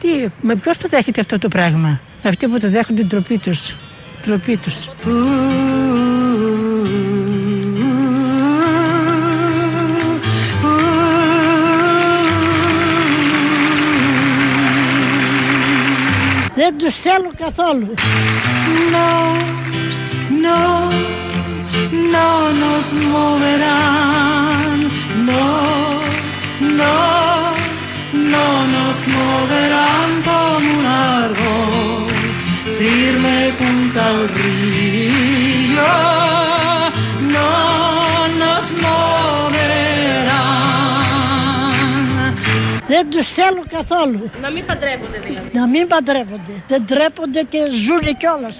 Τι, με ποιος το δέχεται αυτό το πράγμα; Αυτοί που το δέχονται την τροπή τους. Τροπή τους. Δεν τους θέλω καθόλου. No, no, no nos moverán. No, no, no nos moverán como un árbol firme junto al río. No nos moverán. Δεν τους θέλω Καθόλου. Να μην παντρεύονται δηλαδή. Να μην παντρεύονται. Δεν τρέπονται και ζουνε κιόλας.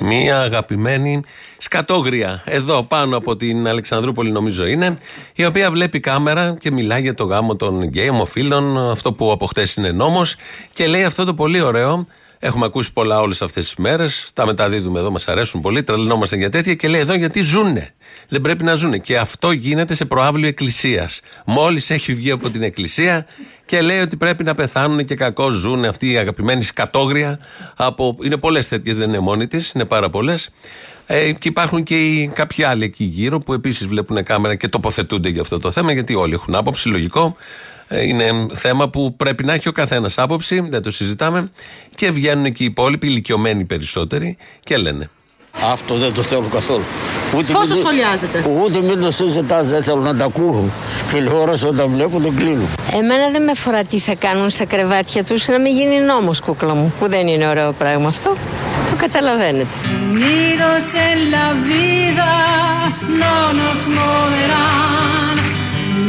Μία αγαπημένη σκατόγρια εδώ πάνω από την Αλεξανδρούπολη νομίζω είναι η οποία βλέπει κάμερα και μιλάει για το γάμο των γκέι ομοφύλων αυτό που από χτες είναι νόμος και λέει αυτό το πολύ ωραίο Έχουμε ακούσει πολλά όλες αυτές τις μέρες. Τα μεταδίδουμε εδώ, μας αρέσουν πολύ. Τρελνόμαστε για τέτοια και λέει εδώ γιατί ζούνε. Δεν πρέπει να ζούνε. Και αυτό γίνεται σε προάβλιο εκκλησίας. Μόλις έχει βγει από την εκκλησία και λέει ότι πρέπει να πεθάνουν και κακώς ζουν αυτή η αγαπημένη σκατόγρια. Από... Είναι πολλές τέτοιες, δεν είναι μόνη της, είναι πάρα πολλές. Ε, και υπάρχουν και οι, κάποιοι άλλοι εκεί γύρω που επίσης βλέπουν κάμερα και τοποθετούνται για αυτό το θέμα, γιατί όλοι έχουν άποψη, λογικό. Ε, είναι θέμα που πρέπει να έχει ο καθένας άποψη, δεν το συζητάμε. Και βγαίνουν και οι υπόλοιποι, ηλικιωμένοι περισσότεροι, και λένε. Αυτό δεν το θέλω καθόλου. Ούτε Πώς μην το σχολιάζετε; Ούτε μην το συζητάς, δεν θέλω να τα ακούω. Τηλεόραση όταν βλέπω τον κλείνω. Εμένα δεν με αφορά τι θα κάνουν στα κρεβάτια τους να μην γίνει νόμος κούκλα μου που δεν είναι ωραίο πράγμα αυτό το καταλαβαίνετε Unidos en la vida no nos moverán.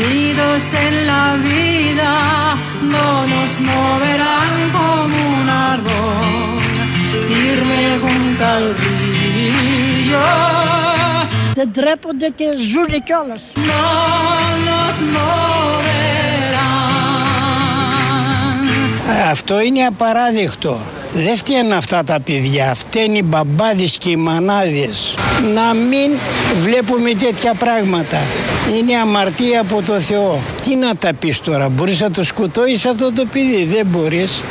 unidos en la vida no nos moverán como un árbol, firme junto al río. Te trepo de que es No nos moverán. Ε, Αυτό είναι απαράδεκτο. Δεν φταίνουν αυτά τα παιδιά, φταίνουν οι μπαμπάδες και οι μανάδες. Να μην βλέπουμε τέτοια πράγματα. Είναι αμαρτία από το Θεό. Τι να τα πεις τώρα, μπορείς να το σκοτώσεις αυτό το παιδί, δεν μπορείς.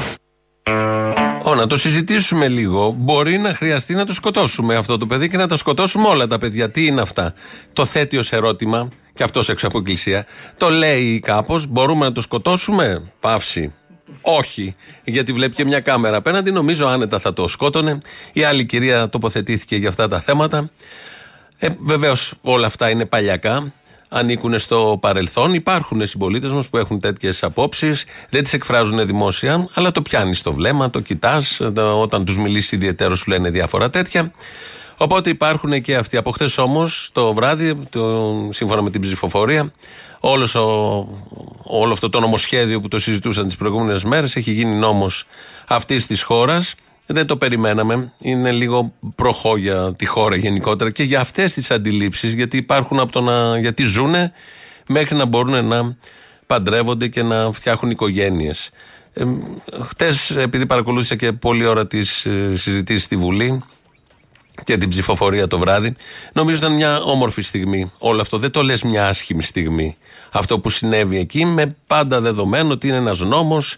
Ω, να το συζητήσουμε λίγο. Μπορεί να χρειαστεί να το σκοτώσουμε αυτό το παιδί και να τα σκοτώσουμε όλα τα παιδιά. Τι είναι αυτά; Το θέτει ως ερώτημα, και αυτός έξω από εκκλησία. Το λέει κάπως. Μπορούμε να το σκοτώσουμε; Παύση. Όχι, γιατί βλέπει και μια κάμερα απέναντι. Νομίζω άνετα θα το σκότωνε. Η άλλη κυρία τοποθετήθηκε για αυτά τα θέματα. Ε, Βεβαίως όλα αυτά είναι παλιακά. Ανήκουν στο παρελθόν. Υπάρχουν συμπολίτες μας που έχουν τέτοιες απόψεις. Δεν τις εκφράζουν δημόσια, αλλά το πιάνεις στο βλέμμα, το κοιτάς. Όταν τους μιλήσεις ιδιαίτερο, σου λένε διάφορα τέτοια. Οπότε υπάρχουν και αυτοί. Από χτε όμως το βράδυ, το, σύμφωνα με την ψηφοφορία, όλος ο, όλο αυτό το νομοσχέδιο που το συζητούσαν τις προηγούμενες μέρες έχει γίνει νόμος αυτής της χώρας. Δεν το περιμέναμε. Είναι λίγο προχώ για τη χώρα γενικότερα και για αυτές τις αντιλήψεις, γιατί υπάρχουν από το να. γιατί ζουνε μέχρι να μπορούν να παντρεύονται και να φτιάχνουν οικογένειες. Ε, Χτες, επειδή παρακολούθησα και πολλή ώρα τις συζητήσεις στη Βουλή, και την ψηφοφορία το βράδυ. Νομίζω ήταν μια όμορφη στιγμή όλο αυτό. Δεν το λες μια άσχημη στιγμή. Αυτό που συνέβη εκεί με πάντα δεδομένο ότι είναι ένας νόμος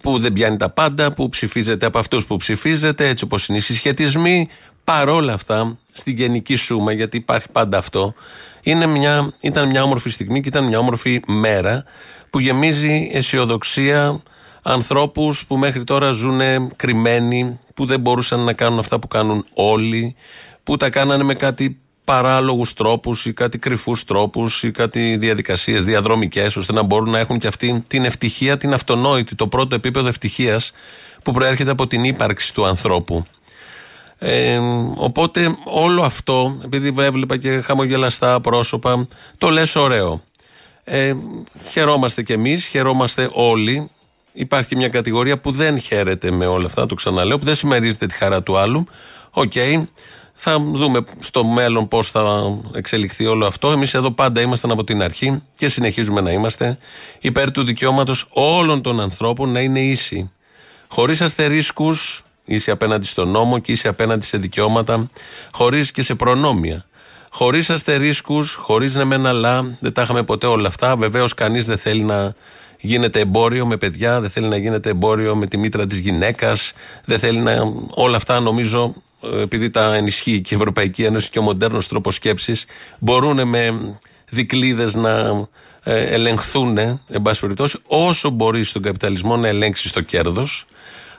που δεν πιάνει τα πάντα, που ψηφίζεται από αυτούς που ψηφίζεται, έτσι όπως είναι οι συσχετισμοί. Παρόλα αυτά, στην γενική σούμα, γιατί υπάρχει πάντα αυτό, είναι μια, ήταν μια όμορφη στιγμή και ήταν μια όμορφη μέρα που γεμίζει αισιοδοξία ανθρώπους που μέχρι τώρα ζουν κρυμμένοι, που δεν μπορούσαν να κάνουν αυτά που κάνουν όλοι, που τα κάνανε με κάτι παράλογους τρόπους ή κάτι κρυφούς τρόπους ή κάτι διαδικασίες διαδρομικές ώστε να μπορούν να έχουν και αυτή την ευτυχία, την αυτονόητη, το πρώτο επίπεδο ευτυχίας που προέρχεται από την ύπαρξη του ανθρώπου. Ε, οπότε όλο αυτό, επειδή έβλεπα και χαμογελαστά πρόσωπα, το λες ωραίο. Ε, χαιρόμαστε κι εμείς, χαιρόμαστε όλοι. Υπάρχει μια κατηγορία που δεν χαίρεται με όλα αυτά, το ξαναλέω, που δεν συμμερίζεται τη χαρά του άλλου. Οκ, Θα δούμε στο μέλλον πώς θα εξελιχθεί όλο αυτό. Εμείς εδώ πάντα ήμασταν από την αρχή και συνεχίζουμε να είμαστε υπέρ του δικαιώματος όλων των ανθρώπων να είναι ίσοι. Χωρίς αστερίσκους, ίσοι απέναντι στον νόμο και ίσοι απέναντι σε δικαιώματα, χωρίς και σε προνόμια. Χωρίς αστερίσκους, χωρίς ναι μεν αλλά, δεν τα είχαμε ποτέ όλα αυτά. Βεβαίως, κανείς δεν θέλει να γίνεται εμπόριο με παιδιά, δεν θέλει να γίνεται εμπόριο με τη μήτρα της γυναίκας, δεν θέλει να. Όλα αυτά νομίζω επειδή τα ενισχύει και η Ευρωπαϊκή Ένωση και ο μοντέρνος τρόπος σκέψης, μπορούν με δικλείδες να ε, ελεγχθούν, εν πάση περιπτώσει, όσο μπορείς στον καπιταλισμό να ελέγξεις το κέρδος,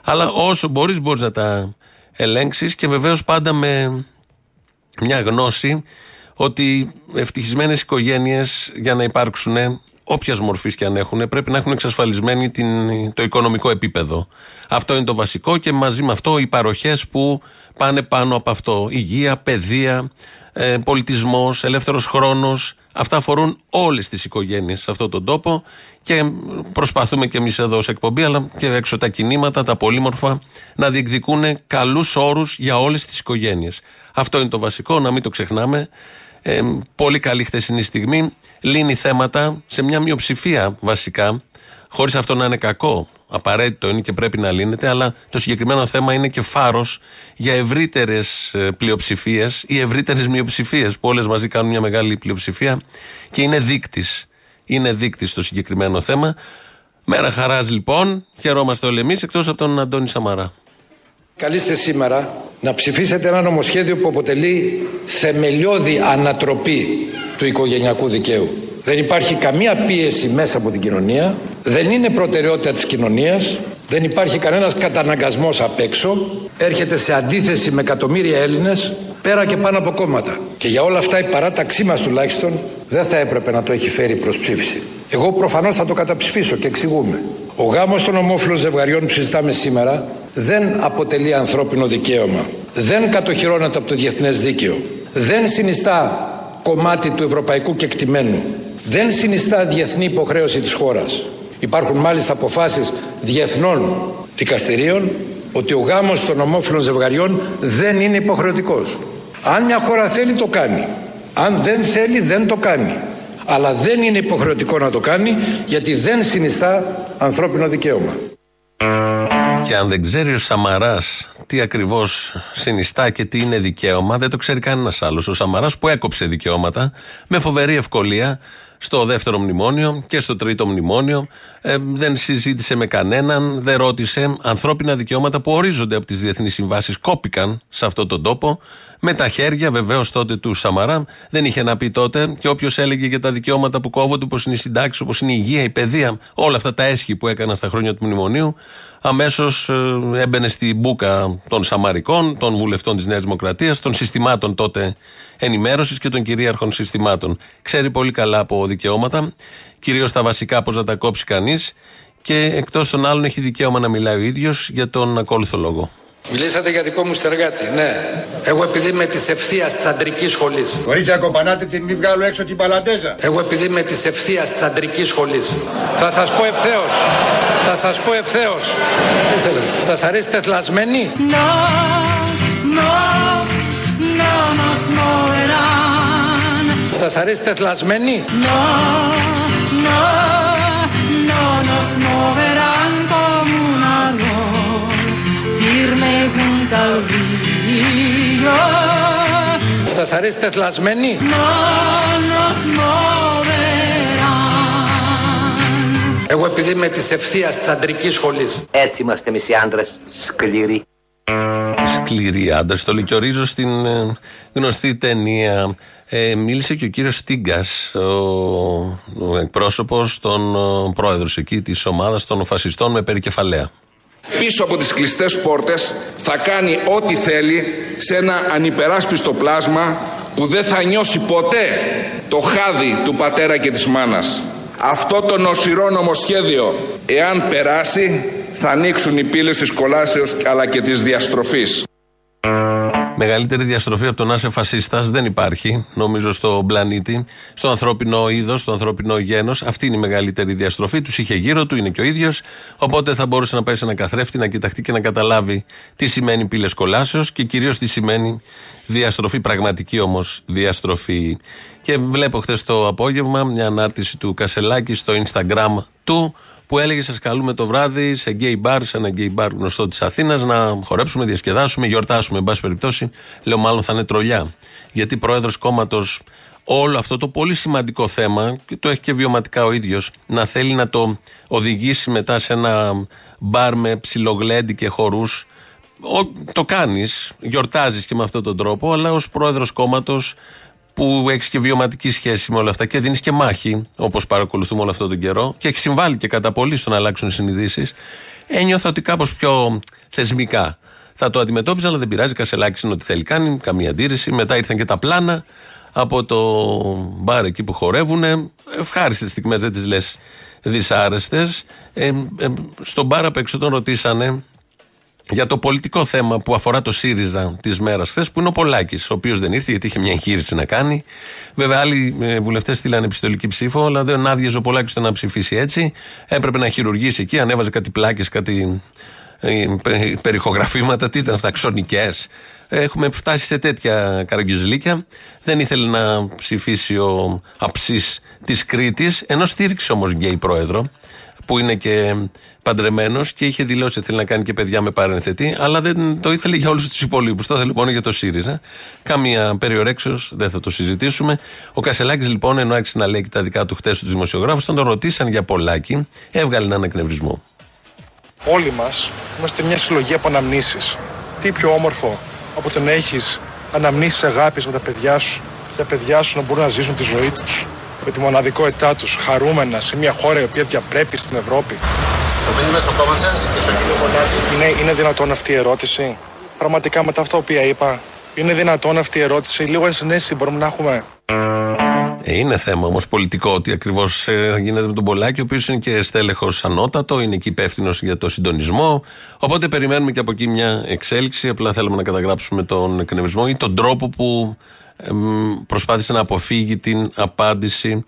αλλά όσο μπορείς, μπορείς να τα ελέγξεις και βεβαίως πάντα με μια γνώση ότι ευτυχισμένες οικογένειες για να υπάρξουν όποιας μορφής και αν έχουν, πρέπει να έχουν εξασφαλισμένη την, το οικονομικό επίπεδο. Αυτό είναι το βασικό και μαζί με αυτό οι παροχές που πάνε πάνω από αυτό. Υγεία, παιδεία, ε, πολιτισμός, ελεύθερος χρόνος. Αυτά αφορούν όλες τις οικογένειες σε αυτόν τον τόπο και προσπαθούμε και εμείς εδώ σε εκπομπή, αλλά και έξω τα κινήματα, τα πολύμορφα, να διεκδικούν καλούς όρους για όλες τις οικογένειες. Αυτό είναι το βασικό, να μην το ξεχνάμε. Ε, πολύ καλή χθεσινή στιγμή. Λύνει θέματα σε μια μειοψηφία βασικά, χωρίς αυτό να είναι κακό. Απαραίτητο είναι και πρέπει να λύνεται, αλλά το συγκεκριμένο θέμα είναι και φάρος για ευρύτερες πλειοψηφίες ή ευρύτερες μειοψηφίες, που όλες μαζί κάνουν μια μεγάλη πλειοψηφία και είναι δείκτης. Είναι δείκτης το συγκεκριμένο θέμα. Μέρα χαράς λοιπόν, χαιρόμαστε όλοι εμείς, εκτός από τον Αντώνη Σαμαρά. Καλείστε σήμερα να ψηφίσετε ένα νομοσχέδιο που αποτελεί θεμελιώδη ανατροπή του οικογενειακού δικαίου. Δεν υπάρχει καμία πίεση μέσα από την κοινωνία, δεν είναι προτεραιότητα της κοινωνίας, δεν υπάρχει κανένας καταναγκασμός απ' έξω, έρχεται σε αντίθεση με εκατομμύρια Έλληνες πέρα και πάνω από κόμματα. Και για όλα αυτά η παράταξή μας τουλάχιστον δεν θα έπρεπε να το έχει φέρει προς ψήφιση. Εγώ προφανώς θα το καταψηφίσω και εξηγούμε. Ο γάμος των ομόφυλων ζευγαριών που συζητάμε σήμερα δεν αποτελεί ανθρώπινο δικαίωμα. Δεν κατοχυρώνεται από το διεθνές δίκαιο. Δεν συνιστά κομμάτι του ευρωπαϊκού κεκτημένου. Δεν συνιστά διεθνή υποχρέωση της χώρας. Υπάρχουν μάλιστα αποφάσεις διεθνών δικαστηρίων ότι ο γάμος των ομόφυλων ζευγαριών δεν είναι υποχρεωτικός. Αν μια χώρα θέλει το κάνει. Αν δεν θέλει δεν το κάνει. Αλλά δεν είναι υποχρεωτικό να το κάνει γιατί δεν συνιστά ανθρώπινο δικαίωμα. Και αν δεν ξέρει ο Σαμαράς τι ακριβώς συνιστά και τι είναι δικαίωμα, δεν το ξέρει κανένας άλλος. Ο Σαμαράς που έκοψε δικαιώματα με φοβερή ευκολία στο δεύτερο μνημόνιο και στο τρίτο μνημόνιο. Ε, δεν συζήτησε με κανέναν, δεν ρώτησε. Ανθρώπινα δικαιώματα που ορίζονται από τις διεθνείς συμβάσεις κόπηκαν σε αυτόν τον τόπο. Με τα χέρια βεβαίως τότε του Σαμαρά. Δεν είχε να πει τότε και όποιος έλεγε για τα δικαιώματα που κόβονται, όπως είναι οι συντάξεις, όπως είναι η υγεία, η παιδεία, όλα αυτά τα έσχη που έκανα στα χρόνια του μνημονίου, αμέσως ε, έμπαινε στη μπουκα των Σαμαρικών, των βουλευτών της Νέας Δημοκρατίας, των συστημάτων τότε ενημέρωσης και των κυρίαρχων συστημάτων. Ξέρει πολύ καλά από δικαιώματα, κυρίως τα βασικά πώς να τα κόψει κανείς και εκτός των άλλων έχει δικαίωμα να μιλάει ο ίδιος για τον ακόλουθο λόγο. Μιλήσατε για δικό μου στεργάτη, ναι. Εγώ επειδή είμαι της ευθείας τσαντρική σχολής. Κορίτσια, κοπανάτε την μη βγάλω έξω την παλαντέζα. Εγώ επειδή είμαι της ευθείας τσαντρική σχολής. Θα σας πω ευθέως. Θα σας πω ευθέως. Σας αρέσει τεθλασμένη; No, no, no nos moverán. Σας αρέσει τεθλασμένη; No, no, no junto al río. Σας αρέσει τεθλασμένη; No nos moverán. Εγώ επειδή είμαι της ευθείας τσαντρική σχολής. Έτσι είμαστε εμείς οι άντρες, σκληροί. Σκληρή άντρα. Το λικιορίζω στην ε, γνωστή ταινία. Ε, μίλησε και ο κύριος Στίγκας, ο, ο εκπρόσωπος, τον ε, πρόεδρος εκεί της ομάδας των φασιστών με περικεφαλαία. Πίσω από τις κλειστές πόρτες θα κάνει ό,τι θέλει σε ένα ανυπεράσπιστο πλάσμα που δεν θα νιώσει ποτέ το χάδι του πατέρα και της μάνας. Αυτό το νοσηρό νομοσχέδιο, εάν περάσει, θα ανοίξουν οι πύλες της κολάσεως αλλά και της διαστροφής. Μεγαλύτερη διαστροφή από το να είσαι φασίστας δεν υπάρχει, νομίζω, στον πλανήτη, στο ανθρώπινο είδος, στο ανθρώπινο γένος. Αυτή είναι η μεγαλύτερη διαστροφή. Τους είχε γύρω του, είναι και ο ίδιος. Οπότε θα μπορούσε να πάει σε ένα καθρέφτη, να κοιταχτεί και να καταλάβει τι σημαίνει πύλες κολάσεως και κυρίως τι σημαίνει διαστροφή, πραγματική όμως διαστροφή. Και βλέπω χθες το απόγευμα μια ανάρτηση του Κασελάκη στο Instagram του που έλεγε: Σας καλούμε το βράδυ σε gay bar, σε ένα gay bar γνωστό της Αθήνας, να χορέψουμε, διασκεδάσουμε, γιορτάσουμε. Εν πάση περιπτώσει, λέω μάλλον θα είναι τρολιά. Γιατί πρόεδρος κόμματος όλο αυτό το πολύ σημαντικό θέμα, και το έχει και βιωματικά ο ίδιος, να θέλει να το οδηγήσει μετά σε ένα μπαρ με ψιλογλέντι και χορούς. Το κάνεις, γιορτάζεις και με αυτόν τον τρόπο, αλλά ως πρόεδρος κόμματος που έχεις και βιωματική σχέση με όλα αυτά και δίνεις και μάχη, όπως παρακολουθούμε όλο αυτόν τον καιρό, και έχεις συμβάλει και κατά πολύ στο να αλλάξουν συνειδήσεις, ένιωθα ότι κάπως πιο θεσμικά θα το αντιμετώπιζα, αλλά δεν πειράζει. Κασελάκης είναι ό,τι θέλει κάνει, καμία αντίρρηση. Μετά ήρθαν και τα πλάνα από το μπαρ εκεί που χορεύουν. Ευχάριστες στιγμές, δεν τις λες δυσάρεστες. Ε, ε, στον μπαρ απ' έξω τον ρωτήσανε για το πολιτικό θέμα που αφορά το ΣΥΡΙΖΑ της μέρας χθες, που είναι ο Πολάκης, ο οποίος δεν ήρθε γιατί είχε μια εγχείρηση να κάνει. Βέβαια, άλλοι ε, βουλευτές στείλανε επιστολική ψήφο, αλλά δεν άδειαζε ο Πολάκης να ψηφίσει έτσι. Έπρεπε να χειρουργήσει εκεί, ανέβαζε κάτι πλάκες, κάτι ε, περιχογραφήματα, τι ήταν αυτά, ξωνικές. Έχουμε φτάσει σε τέτοια καραγκιουζλίκια. Δεν ήθελε να ψηφίσει ο αψής της Κρήτης, ενώ στήριξε όμως γκέι πρόεδρο, που είναι και παντρεμένος και είχε δηλώσει ότι θέλει να κάνει και παιδιά με παρενθετή, αλλά δεν το ήθελε για όλους τους υπολείπους. Το ήθελε μόνο για το ΣΥΡΙΖΑ. Καμία περιορέξεως, δεν θα το συζητήσουμε. Ο Κασελάκης λοιπόν, ενώ άρχισε να λέει και τα δικά του χτες στους δημοσιογράφους, όταν τον ρωτήσαν για πολλάκι, έβγαλε έναν εκνευρισμό. Όλοι μας είμαστε μια συλλογή από αναμνήσεις. Τι πιο όμορφο από το να έχεις αναμνήσεις αγάπης με τα παιδιά σου, τα παιδιά σου να μπορούν να ζήσουν τη ζωή τους με τη μοναδικότητά τους, χαρούμενα σε μια χώρα η οποία διαπρέπει στην Ευρώπη. Το μήνυμα στο κόμμα σας και στο κύριο Πολάκη. Είναι, είναι δυνατόν αυτή η ερώτηση; Πραγματικά μετά αυτό που είπα, είναι δυνατόν αυτή η ερώτηση; Λίγο ενσυναίσθηση μπορούμε να έχουμε. Ε, είναι θέμα όμως πολιτικό ότι ακριβώς ε, γίνεται με τον Πολάκη, ο οποίος είναι και στέλεχος ανώτατο, είναι και υπεύθυνο για το συντονισμό. Οπότε περιμένουμε και από εκεί μια εξέλιξη. Απλά θέλουμε να καταγράψουμε τον εκνευρισμό ή τον τρόπο που ε, προσπάθησε να αποφύγει την απάντηση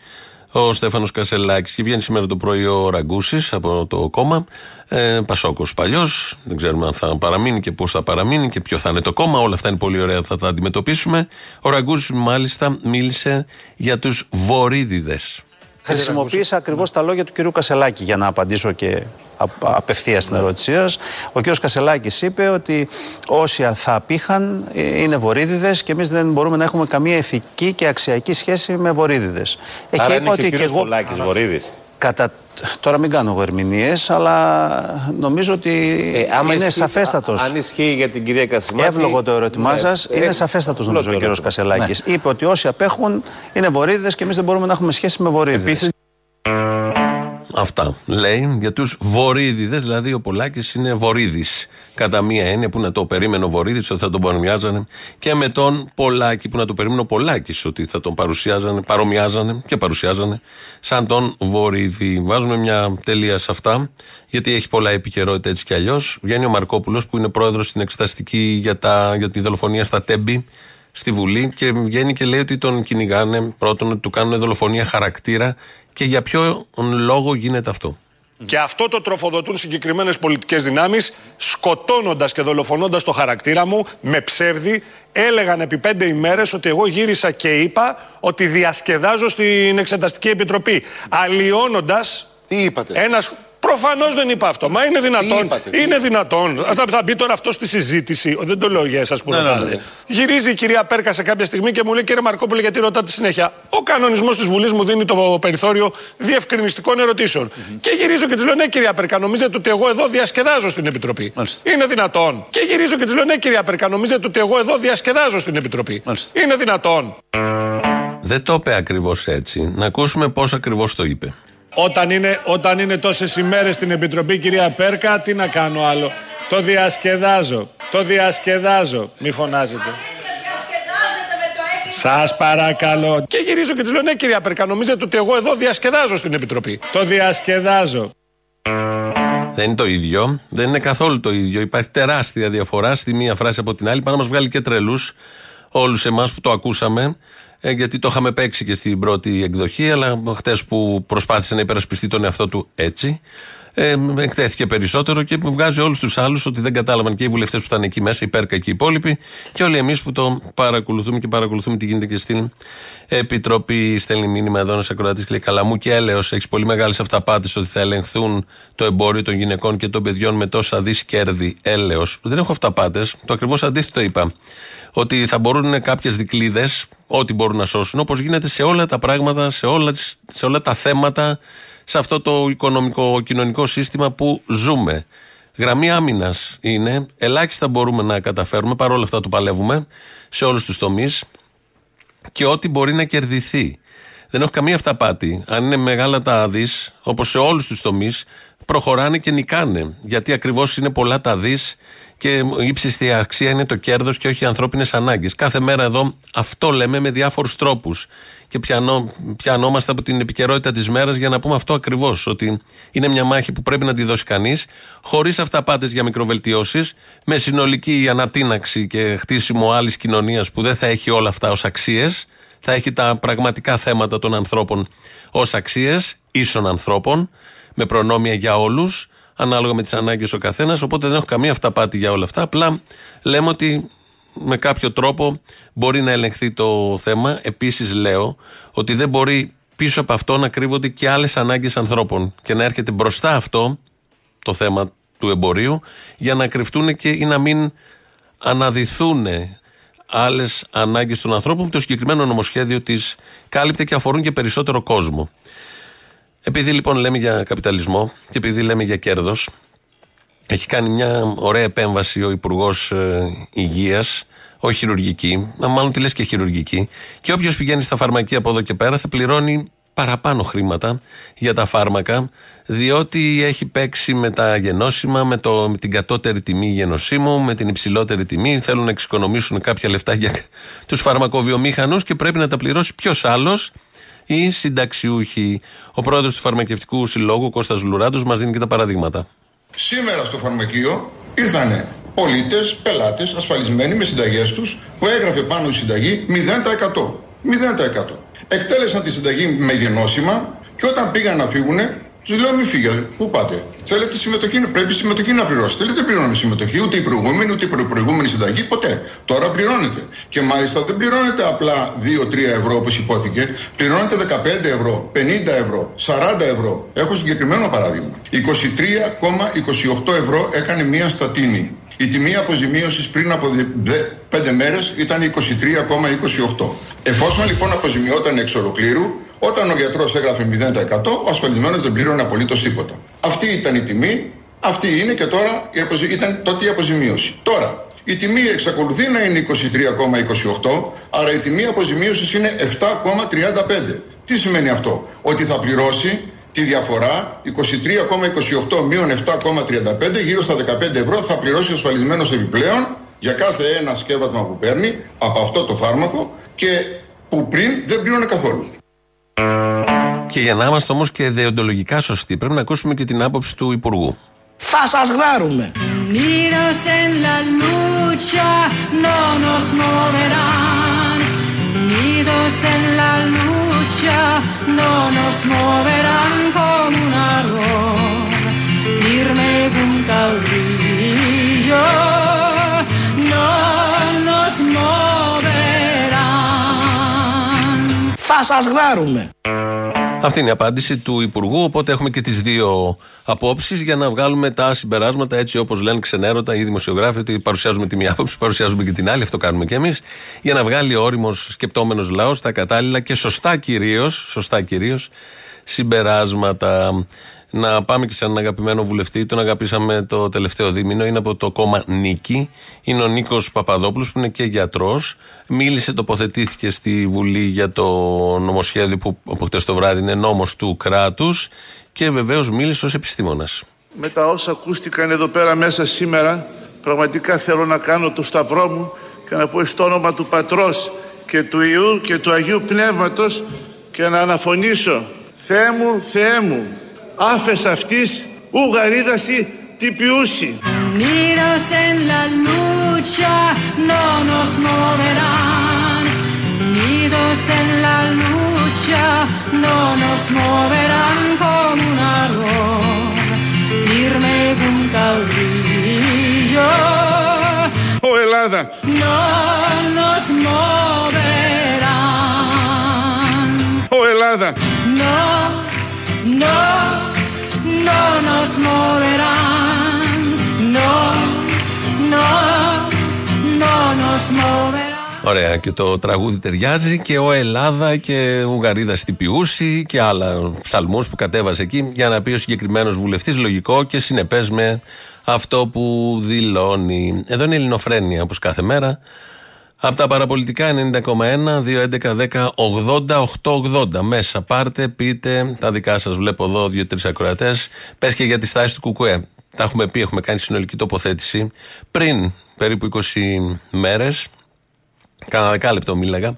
ο Στέφανος Κασελάκης. Και βγαίνει σήμερα το πρωί ο Ραγκούσης από το κόμμα. Ε, Πασόκος παλιός. Δεν ξέρουμε αν θα παραμείνει και πώς θα παραμείνει και ποιο θα είναι το κόμμα. Όλα αυτά είναι πολύ ωραία, θα τα αντιμετωπίσουμε. Ο Ραγκούσης μάλιστα μίλησε για τους βορύδιδες. Χρησιμοποίησα ακριβώς τα λόγια του κυρίου Κασελάκη για να απαντήσω και απευθείας στην ερώτησή σας. Ο κ. Κασελάκης είπε ότι όσοι θα απήχαν ε, είναι βορύδιδες και εμείς δεν μπορούμε να έχουμε καμία ηθική και αξιακή σχέση με βορύδιδες. Άρα και είπα ότι και εγώ. Βορύδης. Κατά... Τώρα μην κάνω εγώ ερμηνείες, αλλά νομίζω ότι ε, είναι σαφέστατος. Αν ισχύει για την κυρία Κασιμάκη. Εύλογο το ερώτημά ναι, σας. Είναι σαφέστατος νομίζω ο κ. Κασελάκης. Ναι. Είπε ότι όσοι απέχουν είναι βορύδιδε και εμείς δεν μπορούμε να έχουμε σχέση με βορύδιδε. Αυτά λέει για τους βορύδιδες, δηλαδή ο Πολάκης είναι βορύδης. Κατά μία έννοια που να το περίμενε ο Βορύδης ότι θα τον παρομοιάζανε και με τον Πολάκη που να το περίμενε ο Πολάκης ότι θα τον παρουσιάζανε, παρομοιάζανε και παρουσιάζανε σαν τον Βορύδη. Βάζουμε μια τελεία σε αυτά, γιατί έχει πολλά επικαιρότητα έτσι κι αλλιώς. Βγαίνει ο Μαρκόπουλος που είναι πρόεδρος στην εξεταστική για, τα, για τη δολοφονία στα Τέμπη στη Βουλή και βγαίνει και λέει ότι τον κυνηγάνε πρώτον ότι του κάνουν δολοφονία χαρακτήρα και για ποιο λόγο γίνεται αυτό. Και αυτό το τροφοδοτούν συγκεκριμένες πολιτικές δυνάμεις, σκοτώνοντας και δολοφονώντας το χαρακτήρα μου με ψεύδι. Έλεγαν επί πέντε ημέρες ότι εγώ γύρισα και είπα ότι διασκεδάζω στην Εξεταστική Επιτροπή. Αλλοιώνοντας. Ένας Προφανώς δεν είπα αυτό. Μα είναι δυνατόν. είναι δυνατόν. Θα, θα μπει τώρα αυτό στη συζήτηση. Δεν το λέω για εσάς που ναι, ρωτάτε. Ναι, ναι. Γυρίζει η κυρία Πέρκα σε κάποια στιγμή και μου λέει: Κύριε Μαρκόπουλο, γιατί ρωτάτε συνέχεια; Ο κανονισμός της Βουλής μου δίνει το περιθώριο διευκρινιστικών ερωτήσεων. Mm-hmm. Και γυρίζω και τη λέω: Ναι, κυρία Πέρκα, νομίζετε ότι εγώ εδώ διασκεδάζω στην Επιτροπή; Μάλιστα. Είναι δυνατόν. Και γυρίζω και τη λέω: Ναι, κυρία Πέρκα, νομίζετε ότι εγώ εδώ διασκεδάζω στην Επιτροπή; Μάλιστα. Είναι δυνατόν. Δεν το είπε ακριβώς έτσι. Να ακούσουμε πώς ακριβώς το είπε. Όταν είναι, όταν είναι τόσες ημέρες στην Επιτροπή, κυρία Πέρκα, τι να κάνω άλλο. Το διασκεδάζω. Το διασκεδάζω. Μη φωνάζετε. Σας παρακαλώ. Και γυρίζω και τη λέω: Ναι, κυρία Πέρκα, νομίζετε ότι εγώ εδώ διασκεδάζω στην Επιτροπή. Το διασκεδάζω. Δεν είναι το ίδιο. Δεν είναι καθόλου το ίδιο. Υπάρχει τεράστια διαφορά στη μία φράση από την άλλη. Πάνω να μας βγάλει και τρελούς όλους εμάς που το ακούσαμε. Ε, γιατί το είχαμε παίξει και στην πρώτη εκδοχή, αλλά χτες που προσπάθησε να υπερασπιστεί τον εαυτό του έτσι, ε, εκτέθηκε περισσότερο και βγάζει όλους τους άλλους ότι δεν κατάλαβαν και οι βουλευτές που ήταν εκεί μέσα, οι Πέρκα και οι υπόλοιποι, και όλοι εμείς που το παρακολουθούμε και παρακολουθούμε τι γίνεται και στην Επιτροπή. Στέλνει μήνυμα εδώ ένας ακροατής και λέει: Καλά, μου και έλεος, έχεις πολύ μεγάλες αυταπάτες ότι θα ελεγχθούν το εμπόριο των γυναικών και των παιδιών με τόσα δις κέρδη. Έλεος. Δεν έχω αυταπάτες. Το ακριβώς αντίθετο είπα. Ότι θα μπορούν κάποιες δικλείδε, ό,τι μπορούν να σώσουν, όπως γίνεται σε όλα τα πράγματα, σε όλα, σε όλα τα θέματα σε αυτό το οικονομικό, κοινωνικό σύστημα που ζούμε. Γραμμή άμυνας είναι, ελάχιστα μπορούμε να καταφέρουμε, παρόλα αυτά το παλεύουμε σε όλους τους τομείς και ό,τι μπορεί να κερδιθεί. Δεν έχω καμία αυταπάτη. Αν είναι μεγάλα τα δις, όπως σε όλους τους τομείς, προχωράνε και νικάνε. Γιατί ακριβώς είναι πολλά τα δις και η ύψιστη αξία είναι το κέρδος και όχι οι ανθρώπινες ανάγκες. Κάθε μέρα εδώ αυτό λέμε με διάφορους τρόπους. Και πιανό, πιανόμαστε από την επικαιρότητα της μέρας για να πούμε αυτό ακριβώς. Ότι είναι μια μάχη που πρέπει να τη δώσει κανείς, χωρίς αυταπάτε για μικροβελτιώσεις, με συνολική ανατίναξη και χτίσιμο άλλης κοινωνίας που δεν θα έχει όλα αυτά ως αξίες. Θα έχει τα πραγματικά θέματα των ανθρώπων ως αξίες, ίσων ανθρώπων, με προνόμια για όλους ανάλογα με τις ανάγκες ο καθένας. Οπότε δεν έχω καμία αυταπάτη για όλα αυτά. Απλά λέμε ότι με κάποιο τρόπο μπορεί να ελεγχθεί το θέμα. Επίσης λέω ότι δεν μπορεί πίσω από αυτό να κρύβονται και άλλες ανάγκες ανθρώπων και να έρχεται μπροστά αυτό το θέμα του εμπορίου για να κρυφτούν και ή να μην αναδυθούν άλλες ανάγκες των ανθρώπων που το συγκεκριμένο νομοσχέδιο της κάλυπτε και αφορούν και περισσότερο κόσμο. Επειδή λοιπόν λέμε για καπιταλισμό και επειδή λέμε για κέρδος, έχει κάνει μια ωραία επέμβαση ο Υπουργός ε, Υγείας, όχι χειρουργική, μάλλον τη λες και χειρουργική, και όποιος πηγαίνει στα φαρμακεία από εδώ και πέρα θα πληρώνει παραπάνω χρήματα για τα φάρμακα, διότι έχει παίξει με τα γενώσιμα, με, το, με την κατώτερη τιμή γενοσύμου, με την υψηλότερη τιμή. Θέλουν να εξοικονομήσουν κάποια λεφτά για τους φαρμακοβιομήχανου και πρέπει να τα πληρώσει ποιος άλλος ή συνταξιούχοι. Ο πρόεδρος του Φαρμακευτικού Συλλόγου, Κώστας Λουράντος, μας δίνει και τα παραδείγματα. Σήμερα στο φαρμακείο ήρθαν πολίτες, πελάτες, ασφαλισμένοι με συνταγές τους, που έγραφε πάνω η συνταγή 0%. 0%. Εκτέλεσαν τη συνταγή με γενώσιμα και όταν πήγαν να φύγουν, του λέω μην φύγετε. Πού πάτε; Θέλετε συμμετοχή, πρέπει συμμετοχή να πληρώσετε. Λέει δεν πληρώνουμε συμμετοχή, ούτε η προηγούμενη, ούτε η προηγούμενη συνταγή, ποτέ. Τώρα πληρώνετε. Και μάλιστα δεν πληρώνετε απλά 2-3 ευρώ όπως υπόθηκε. Πληρώνετε 15 ευρώ, 50 ευρώ, 40 ευρώ. Έχω συγκεκριμένο παράδειγμα. 23,28 ευρώ έκανε μία στατίνη. Η τιμή αποζημίωσης πριν από 5 μέρες ήταν 23,28. Εφόσον λοιπόν αποζημιόταν εξ ολοκλήρου, όταν ο γιατρός έγραφε 0%, ο ασφαλισμένος δεν πλήρωνε απολύτως τίποτα. Αυτή ήταν η τιμή, αυτή είναι και τώρα η αποζη... ήταν τότε η αποζημίωση. Τώρα, η τιμή εξακολουθεί να είναι 23,28, άρα η τιμή αποζημίωσης είναι 7,35. Τι σημαίνει αυτό, ότι θα πληρώσει τη διαφορά 23,28 μείον 7,35 γύρω στα 15 ευρώ θα πληρώσει ο ασφαλισμένος επιπλέον για κάθε ένα σκεύασμα που παίρνει από αυτό το φάρμακο και που πριν δεν πλήρωνε καθόλου. Και για να είμαστε όμως και δεοντολογικά σωστοί, πρέπει να ακούσουμε και την άποψη του Υπουργού. Θα σας γδάρουμε. Θα σας γδάρουμε. Αυτή είναι η απάντηση του Υπουργού. Οπότε έχουμε και τις δύο απόψεις για να βγάλουμε τα συμπεράσματα έτσι όπως λένε ξενέρωτα οι δημοσιογράφοι. Ότι παρουσιάζουμε τη μία άποψη, παρουσιάζουμε και την άλλη. Αυτό κάνουμε και εμείς. Για να βγάλει ο όριμος σκεπτόμενος λαός τα κατάλληλα και σωστά κυρίως σωστά κυρίως, συμπεράσματα. Να πάμε και σε έναν αγαπημένο βουλευτή, τον αγαπήσαμε το τελευταίο δίμηνο, είναι από το κόμμα Νίκη. Είναι ο Νίκος Παπαδόπουλος, που είναι και γιατρός. Μίλησε, τοποθετήθηκε στη Βουλή για το νομοσχέδιο που από χτες το βράδυ είναι νόμος του κράτους και βεβαίως μίλησε ως επιστήμονας. Με τα όσα ακούστηκαν εδώ πέρα μέσα σήμερα, πραγματικά θέλω να κάνω το σταυρό μου και να πω στο όνομα του Πατρός και του Ιού και του Αγίου Πνεύματος και να αναφωνήσω Θεέ μου, Θεέ μου, άφες αυτής ου γαρίδαση Ti piusi. Unidos en la lucha no nos moverán. Unidos en la lucha no nos moverán como un árbol firme junto al río. Ω Ελλάδα. No nos moverán. Ω Ελλάδα. No, no, no nos moverán. No, no, no nos moverán. Ωραία, και το τραγούδι ταιριάζει και ο Ελλάδα και ο Ουγγαρίδας Τυπιούση και άλλα ψαλμούς που κατέβασε εκεί για να πει ο συγκεκριμένος βουλευτής. Λογικό και συνεπές με αυτό που δηλώνει. Εδώ είναι η Ελληνοφρένεια όπως κάθε μέρα. Από τα παραπολιτικά 90,1, 2, 11, 10, 80, 80. Μέσα πάρτε, πείτε τα δικά σας. Βλέπω εδώ δύο-τρεις ακροατές. Πες και για τη στάση του Κουκουέ. Τα έχουμε πει, έχουμε κάνει συνολική τοποθέτηση πριν περίπου 20 μέρες. Κάνα δεκάλεπτο μίλαγα.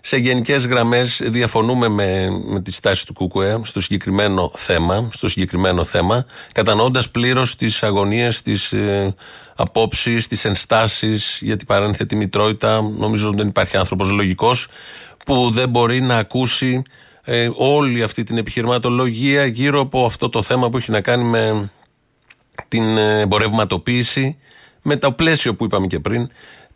Σε γενικές γραμμές διαφωνούμε με, με τη στάση του ΚΚΕ στο συγκεκριμένο θέμα, στο συγκεκριμένο θέμα, κατανοώντας πλήρως τις αγωνίες, τις ε, απόψεις, τις ενστάσεις για την παρένθετη μητρότητα. Νομίζω ότι δεν υπάρχει άνθρωπος λογικός που δεν μπορεί να ακούσει ε, όλη αυτή την επιχειρηματολογία γύρω από αυτό το θέμα που έχει να κάνει με την ε, εμπορευματοποίηση, με το πλαίσιο που είπαμε και πριν,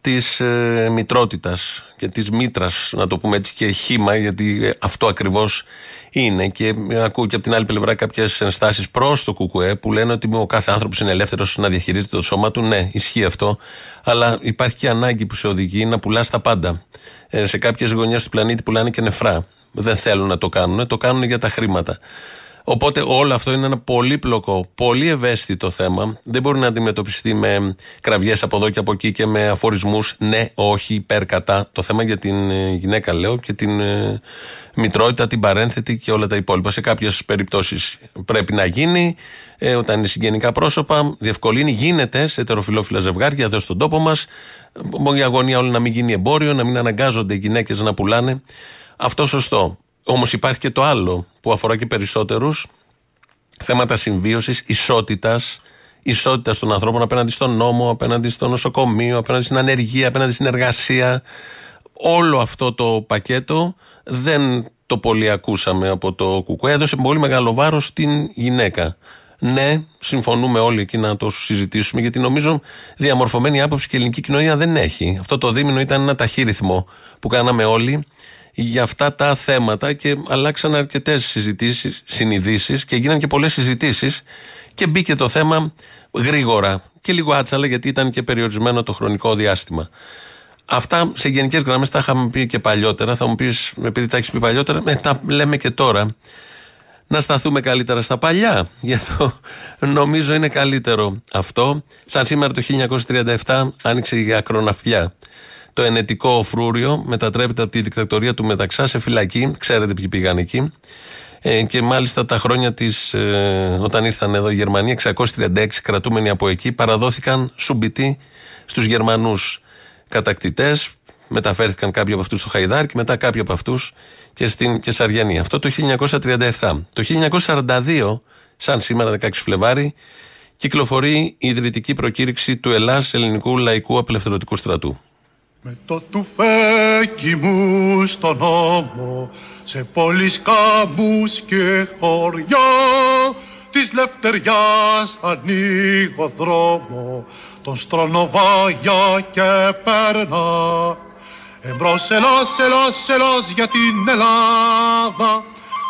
της ε, μητρότητας και της μήτρας, να το πούμε έτσι, και χήμα, γιατί ε, αυτό ακριβώς είναι. Και ε, ακούω και από την άλλη πλευρά κάποιες ενστάσεις προς το ΚΚΕ που λένε ότι ο κάθε άνθρωπος είναι ελεύθερος να διαχειρίζεται το σώμα του. Ναι, ισχύει αυτό. Αλλά υπάρχει και ανάγκη που σε οδηγεί να πουλάς τα πάντα. Ε, σε κάποιες γωνιές του πλανήτη πουλάνε και νεφρά. Δεν θέλουν να το κάνουν, το κάνουν για τα χρήματα. Οπότε όλο αυτό είναι ένα πολύπλοκο, πολύ ευαίσθητο θέμα. Δεν μπορεί να αντιμετωπιστεί με κραυγές από εδώ και από εκεί και με αφορισμούς ναι, όχι, υπέρ, κατά. Το θέμα για την ε, γυναίκα, λέω, και την ε, μητρότητα, την παρένθετη και όλα τα υπόλοιπα. Σε κάποιες περιπτώσεις πρέπει να γίνει, ε, όταν είναι συγγενικά πρόσωπα, διευκολύνει, γίνεται σε ετεροφιλόφιλα ζευγάρια εδώ στον τόπο μας. Μπορεί η αγωνία όλη να μην γίνει εμπόριο, να μην αναγκάζονται οι γυναίκες να πουλάνε. Αυτό σωστό. Όμως υπάρχει και το άλλο που αφορά και περισσότερους. Θέματα συμβίωσης, ισότητας, ισότητας των ανθρώπων απέναντι στον νόμο, απέναντι στο νοσοκομείο, απέναντι στην ανεργία, απέναντι στην εργασία. Όλο αυτό το πακέτο δεν το πολύ ακούσαμε από το Κουκουέ. Έδωσε πολύ μεγάλο βάρος στην γυναίκα. Ναι, συμφωνούμε όλοι εκεί να το συζητήσουμε, γιατί νομίζω διαμορφωμένη άποψη και η ελληνική κοινωνία δεν έχει. Αυτό το δίμηνο ήταν ένα ταχύρυθμο που κάναμε όλοι για αυτά τα θέματα και αλλάξαν αρκετές συζητήσεις, συνειδήσεις και γίνανε και πολλές συζητήσεις και μπήκε το θέμα γρήγορα και λίγο άτσαλα γιατί ήταν και περιορισμένο το χρονικό διάστημα. Αυτά σε γενικές γραμμές τα είχαμε πει και παλιότερα. Θα μου πεις, επειδή τα έχεις πει παλιότερα, ε, τα λέμε και τώρα. Να σταθούμε καλύτερα στα παλιά. Γιατί νομίζω είναι καλύτερο αυτό. Σαν σήμερα το 1937 άνοιξε η ακροναυπιά. Το ενετικό φρούριο μετατρέπεται από τη δικτατορία του Μεταξά σε φυλακή. Ξέρετε ποιοι πήγαν εκεί. Ε, και μάλιστα τα χρόνια της, ε, όταν ήρθαν εδώ οι Γερμανοί, 636 κρατούμενοι από εκεί, παραδόθηκαν σουμπιτοί στους Γερμανούς κατακτητές. Μεταφέρθηκαν κάποιοι από αυτούς στο Χαϊδάρ και μετά κάποιοι από αυτούς και στην Κεσαριανή. Αυτό το 1937. Το 1942, σαν σήμερα 16 Φλεβάρι, κυκλοφορεί η ιδρυτική προκήρυξη του Ελλάς Ελληνικού Λαϊκού Απελευθερωτικού Στρατού. Με το τουφέκι μου στον ώμο σε πόλεις κάμπους και χωριά της λευτεριάς ανοίγω δρόμο τον στρονοβάγια και περνά Εμπρός ελός, ελός, ελός για την Ελλάδα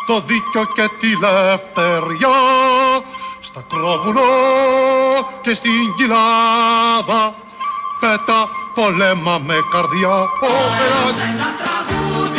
το δίκιο και τη λευτεριά. Στα κρόβουνο και στην κοιλάδα πέτα πολέμα με καρδιά Όπερας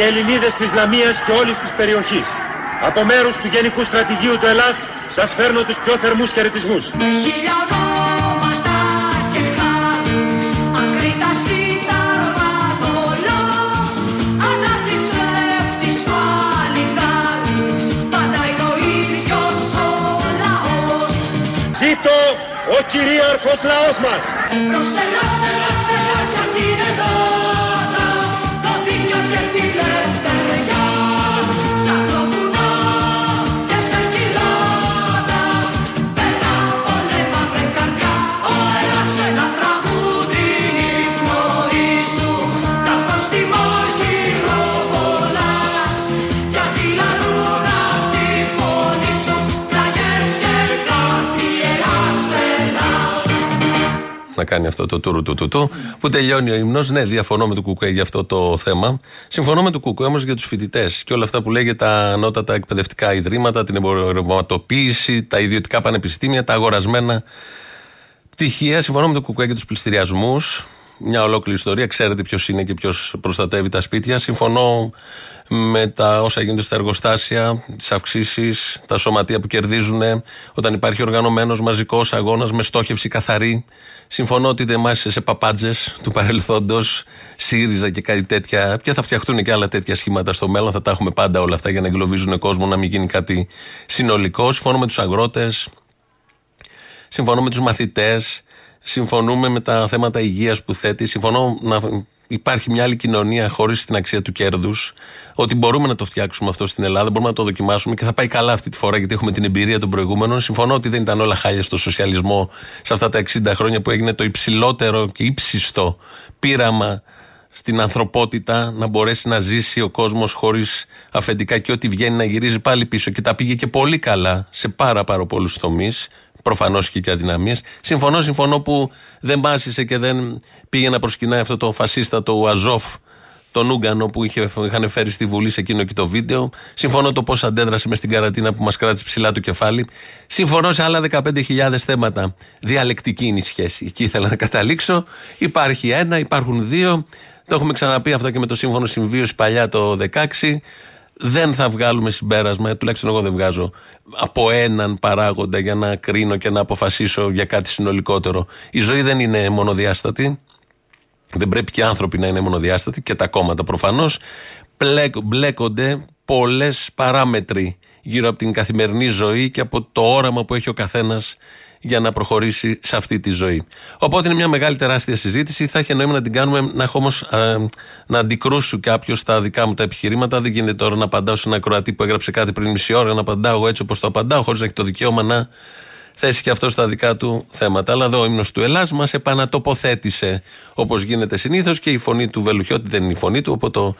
και Ελληνίδες της Λαμίας και όλης της περιοχής. Από μέρους του Γενικού Στρατηγίου του Ελλάς σας φέρνω τους πιο θερμούς χαιρετισμούς. Χιλιαδόματα και χάρη, ακρίτα σύνταρματολός, ανάρτης κλέφτης παλικάρι, πάντα είναι ο ίδιος ο λαός. Ζήτω ο κυρίαρχος λαός μας. Προς Ελλάς, Ελλάς, Ελλάς για την Ελλάδα, το δίκιο κάνει αυτό το τουρου του του του, που τελειώνει ο ύμνος. Ναι, διαφωνώ με το Κουκουέ για αυτό το θέμα. Συμφωνώ με το Κουκουέ όμως για τους φοιτητές και όλα αυτά που λέει για τα ανώτατα εκπαιδευτικά ιδρύματα, την εμπορευματοποίηση, τα ιδιωτικά πανεπιστήμια, τα αγορασμένα πτυχία. Συμφωνώ με το Κουκουέ για τους πληστηριασμούς. Μια ολόκληρη ιστορία. Ξέρετε ποιος είναι και ποιος προστατεύει τα σπίτια. Συμφωνώ με τα όσα γίνονται στα εργοστάσια, τις αυξήσεις, τα σωματεία που κερδίζουν όταν υπάρχει οργανωμένος μαζικός αγώνας με στόχευση καθαρή. Συμφωνώ ότι δεν μάσησε σε παπάντζες του παρελθόντος, ΣΥΡΙΖΑ και κάτι τέτοια. Και θα φτιαχτούν και άλλα τέτοια σχήματα στο μέλλον. Θα τα έχουμε πάντα όλα αυτά για να εγκλωβίζουν κόσμο, να μην γίνει κάτι συνολικό. Συμφωνώ με τους αγρότες. Συμφωνώ με τους μαθητές. Συμφωνούμε με τα θέματα υγείας που θέτει. Συμφωνώ να υπάρχει μια άλλη κοινωνία χωρίς την αξία του κέρδους. Ότι μπορούμε να το φτιάξουμε αυτό στην Ελλάδα, μπορούμε να το δοκιμάσουμε και θα πάει καλά αυτή τη φορά γιατί έχουμε την εμπειρία των προηγούμενων. Συμφωνώ ότι δεν ήταν όλα χάλια στο σοσιαλισμό σε αυτά τα 60 χρόνια που έγινε το υψηλότερο και ύψιστο πείραμα στην ανθρωπότητα να μπορέσει να ζήσει ο κόσμος χωρίς αφεντικά και ό,τι βγαίνει να γυρίζει πάλι πίσω. Και τα πήγε και πολύ καλά σε πάρα, πάρα πολλούς τομείς. Προφανώς είχε και αδυναμίες. Συμφωνώ, συμφωνώ που δεν πάσησε και δεν πήγε να προσκυνάει αυτό το φασίστατο Αζόφ, τον Ούγκανο που είχε, είχαν φέρει στη Βουλή σε εκείνο και το βίντεο. Συμφωνώ το πώς αντέδρασε μες στην καρατίνα που μας κράτησε ψηλά το κεφάλι. Συμφωνώ σε άλλα 15.000 θέματα. Διαλεκτική είναι η σχέση. Εκεί ήθελα να καταλήξω. Υπάρχει ένα, υπάρχουν δύο. Το έχουμε ξαναπεί αυτό και με το σύμφωνο συμβίωση παλιά το 16 δεν θα βγάλουμε συμπέρασμα, τουλάχιστον εγώ δεν βγάζω, από έναν παράγοντα για να κρίνω και να αποφασίσω για κάτι συνολικότερο. Η ζωή δεν είναι μονοδιάστατη. Δεν πρέπει και οι άνθρωποι να είναι μονοδιάστατοι και τα κόμματα προφανώς. Μπλέκονται πολλές παράμετροι γύρω από την καθημερινή ζωή και από το όραμα που έχει ο καθένας για να προχωρήσει σε αυτή τη ζωή. Οπότε είναι μια μεγάλη τεράστια συζήτηση. Θα έχει νόημα να την κάνουμε, να έχω όμως να αντικρούσω κάποιος στα δικά μου τα επιχειρήματα. Δεν γίνεται τώρα να απαντάω σε ένα Κροατή που έγραψε κάτι πριν μισή ώρα, να απαντάω εγώ έτσι όπως το απαντάω, χωρίς να έχει το δικαίωμα να θέσει και αυτό στα δικά του θέματα. Αλλά εδώ ο ύμνος του Ελλάς μας επανατοποθέτησε όπως γίνεται συνήθως και η φωνή του Βελουχιώτη δεν είναι η φωνή του, από το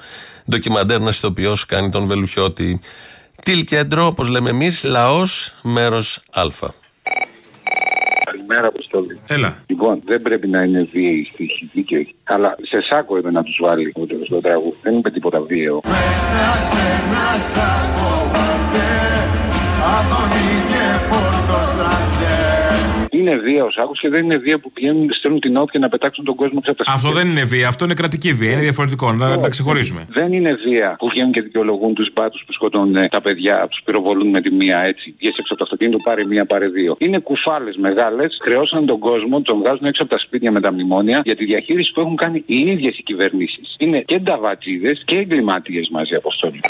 ντοκιμαντέρ ένα ηθοποιό κάνει τον Βελουχιώτη. Τιλ κέντρο, όπως λέμε εμείς, λαός, μέρος Α. Καλημέρα, Αποστόλη. Έλα. Λοιπόν, δεν πρέπει να είναι βίαιοι στοιχοί δίκαιοι. Αλλά σε σάκο είπε να τους βάλει το, στο τραγούδι. Δεν είπε τίποτα βίαιο. Είναι βία ο Σάκος και δεν είναι βία που πηγαίνουν, στέλνουν την όπια να πετάξουν τον κόσμο έξω από τα Αυτό σπίτια. δεν είναι βία, αυτό είναι κρατική βία. Είναι διαφορετικό. Να τα ξεχωρίζουμε. Δεν είναι βία που βγαίνουν και δικαιολογούν τους μπάτους που σκοτώνουν ε, τα παιδιά, τους πυροβολούν με τη μία έτσι. Βγες έξω από το αυτοκίνητο, πάρε μία, πάρε δύο. Είναι κουφάλες μεγάλες, χρεώσαν τον κόσμο, τον βγάζουν έξω από τα σπίτια με τα μνημόνια για τη διαχείριση που έχουν κάνει οι ίδιες οι κυβερνήσεις. Είναι και νταβατζίδες και εγκληματίες μαζί αποστόλοι.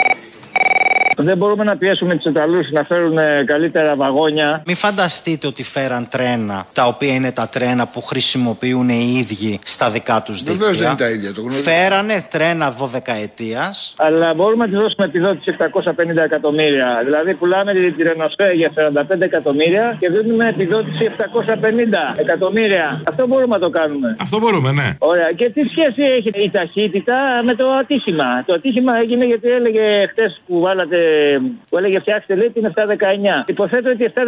Δεν μπορούμε να πιέσουμε τους Ιταλούς να φέρουν ε, καλύτερα βαγόνια. Μην φανταστείτε ότι φέραν τρένα, τα οποία είναι τα τρένα που χρησιμοποιούν οι ίδιοι στα δικά τους δίκτυα. Βεβαίω δεν είναι τα ίδια, το γνωρίζω. Φέρανε τρένα 12 ετία. Αλλά μπορούμε να τη δώσουμε επιδότηση 750 εκατομμύρια. Δηλαδή πουλάμε τη τη Ρενοσφέ για 45 εκατομμύρια και δίνουμε επιδότηση 750 εκατομμύρια. Αυτό μπορούμε να το κάνουμε. Αυτό μπορούμε, ναι. Ωραία. Και τι σχέση έχει η ταχύτητα με το ατύχημα; Το ατύχημα έγινε γιατί έλεγε χτες που βάλατε που έλεγε φτιάξτε λέει την 719. Υποθέτω ότι η 719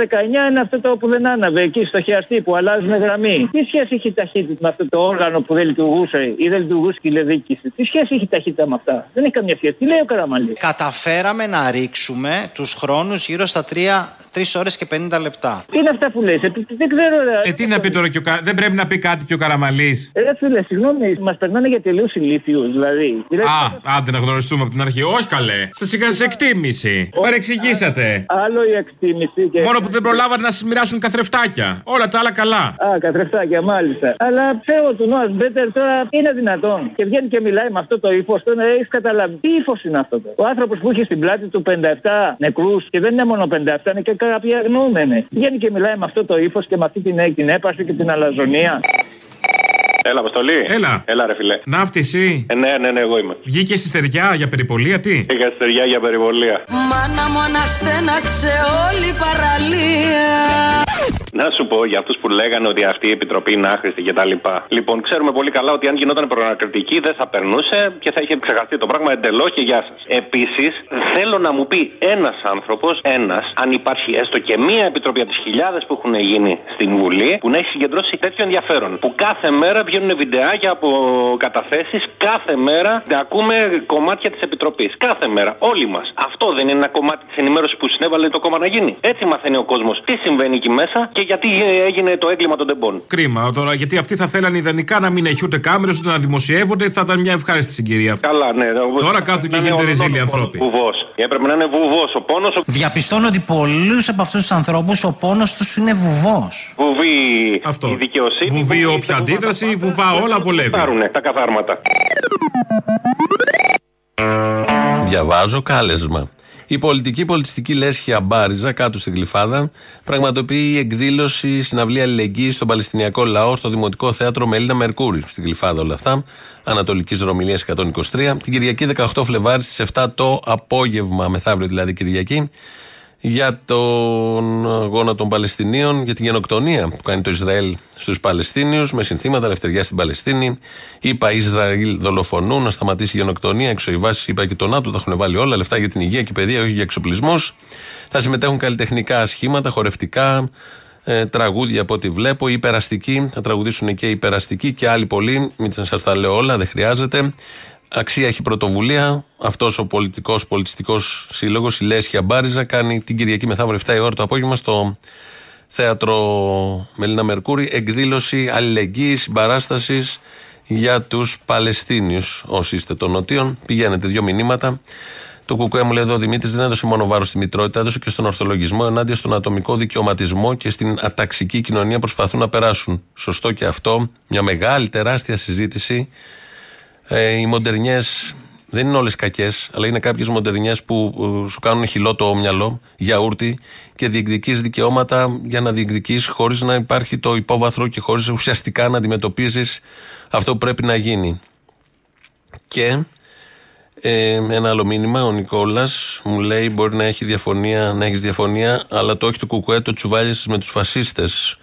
είναι αυτό το που δεν άναβε εκεί στο χιαστή που αλλάζουν γραμμή. Τι σχέση έχει η ταχύτητα με αυτό το όργανο που δεν λειτουργούσε ή δεν λειτουργούσε η τηλεδίκηση. Τι σχέση έχει η ταχύτητα με αυτά; Δεν έχει καμία σχέση. Τι λέει ο Καραμαλής; Καταφέραμε να ρίξουμε τους χρόνους γύρω στα 3, 3 ώρες και 50 λεπτά. Τι είναι αυτά που λες, δεν ξέρω. Ε, τι να πει τώρα και ο Κα... Δεν πρέπει να πει κάτι και ο Καραμαλής. Ε, φίλε, συγγνώμη, μας περνάνε για τελείως ηλίθιους, δηλαδή. Α, άντε να γνωριστούμε από την αρχή. Όχι καλέ. Σα είχα σε εκτίμηση. Παρεξηγήσατε. Άλλο η εκτίμηση. Και... Μόνο που δεν προλάβατε να σας μοιράσουν καθρεφτάκια. Όλα τα άλλα καλά. Α, καθρεφτάκια, μάλιστα. Αλλά ξέρω του Νόα Μπέτερ τώρα είναι δυνατόν. Και βγαίνει και μιλάει με αυτό το ύφος. Τώρα έχεις καταλάβει. Τι ύφος είναι αυτό. Το. Ο άνθρωπος που έχει στην πλάτη του 57 νεκρούς και δεν είναι μόνο 57, είναι και κάποιοι αγνοούμενοι. Βγαίνει και μιλάει με αυτό το ύφος και με αυτή την, την έπαρση και την αλαζονία. Έλα, Αποστολή. Έλα. Έλα, ρε φιλέ. Ναύτιση. Ε, ναι, ναι, ναι, εγώ είμαι. Βγήκες στη στεριά για περιπολία, τι; Είχα στη στεριά για περιπολία. Μάνα μου αναστέναξε όλη η παραλία. Να σου πω για αυτούς που λέγανε ότι αυτή η επιτροπή είναι άχρηστη κτλ. Λοιπόν, ξέρουμε πολύ καλά ότι αν γινόταν προνακριτική δεν θα περνούσε και θα είχε ξεχαστεί το πράγμα εντελώς και γεια σας. Επίσης, θέλω να μου πει ένας άνθρωπος, ένας, αν υπάρχει έστω και μία επιτροπή από τις χιλιάδες που έχουν γίνει στην Βουλή, που να έχει συγκεντρώσει τέτοιο ενδιαφέρον. Που κάθε μέρα βγαίνουν βιντεάκια από καταθέσεις, κάθε μέρα να ακούμε κομμάτια της επιτροπής. Κάθε μέρα, όλοι μας. Αυτό δεν είναι ένα κομμάτι της ενημέρωσης που συνέβαλε το κόμμα να γίνει. Έτσι μαθαίνει ο κόσμος τι συμβαίνει εκεί μέσα και γιατί έγινε το έγκλημα των τεμπών. Κρίμα τώρα, γιατί αυτοί θα θέλανε ιδανικά να μην έχει ούτε κάμερες ούτε να δημοσιεύονται. Θα ήταν μια ευχάριστη συγκυρία. Καλά, ναι. Τώρα κάθονται και γίνονται ρεζίλοι άνθρωποι. Βουβός. Έπρεπε να είναι βουβός ο πόνος. Ο... Διαπιστώνω ότι πολλούς από αυτούς τους ανθρώπους ο πόνος τους είναι βουβός. Βουβή Αυτό. η δικαιοσύνη. Βουβή όποια αντίδραση, βουβά όλα βολεύει. Πάρουνε τα καθάρματα. Διαβάζω κάλεσμα. Η πολιτική πολιτιστική λέσχη Αμπάριζα, κάτω στην Γλυφάδα, πραγματοποιεί εκδήλωση συναυλία αλληλεγγύη στον Παλαιστινιακό λαό στο Δημοτικό Θέατρο Μελίνα Μερκούρη. Στην Γλυφάδα όλα αυτά. Ανατολικής Ρωμιλίας 123. Την Κυριακή 18 Φλεβάρι στις 7 το απόγευμα, μεθαύριο δηλαδή Κυριακή, για τον αγώνα των Παλαιστινίων, για την γενοκτονία που κάνει το Ισραήλ στους Παλαιστίνιους, με συνθήματα ελευθεριά στην Παλαιστίνη. Είπα Ισραήλ δολοφονούν, να σταματήσει η γενοκτονία. Έξω οι βάσεις, είπα και το ΝΑΤΟ, τα έχουν βάλει όλα. Λεφτά για την υγεία και παιδεία, όχι για εξοπλισμούς. Θα συμμετέχουν καλλιτεχνικά σχήματα, χορευτικά, ε, τραγούδια από ό,τι βλέπω. Οι υπεραστικοί, θα τραγουδήσουν και οι υπεραστικοί και άλλοι πολλοί. Μην σας τα λέω όλα, δεν χρειάζεται. Αξία έχει πρωτοβουλία. Αυτός ο πολιτικός πολιτιστικός σύλλογος, η Λέσχια Μπάριζα, κάνει την Κυριακή μεθαύριο 7 η ώρα το απόγευμα στο θέατρο Μελίνα Μερκούρη εκδήλωση αλληλεγγύης, συμπαράστασης για τους Παλαιστίνιους. Όσοι είστε των Νοτίων, πηγαίνετε δύο μηνύματα. Το κουκουέ μου λέει εδώ ο Δημήτρης δεν έδωσε μόνο βάρος στη μητρότητα, έδωσε και στον ορθολογισμό ενάντια στον ατομικό δικαιωματισμό και στην αταξική κοινωνία προσπαθούν να περάσουν. Σωστό και αυτό. Μια μεγάλη, τεράστια συζήτηση ε, οι μοντερνιές δεν είναι όλες κακές, αλλά είναι κάποιες μοντερνιές που ε, σου κάνουν χυλό το μυαλό, γιαούρτι και διεκδικείς δικαιώματα για να διεκδικείς χωρίς να υπάρχει το υπόβαθρο και χωρίς ουσιαστικά να αντιμετωπίζεις αυτό που πρέπει να γίνει. Και ε, ένα άλλο μήνυμα, ο Νικόλας μου λέει: Μπορεί να έχει διαφωνία, να έχεις διαφωνία, αλλά το όχι του Κουκουέ το τσουβάλισες με τους φασίστες.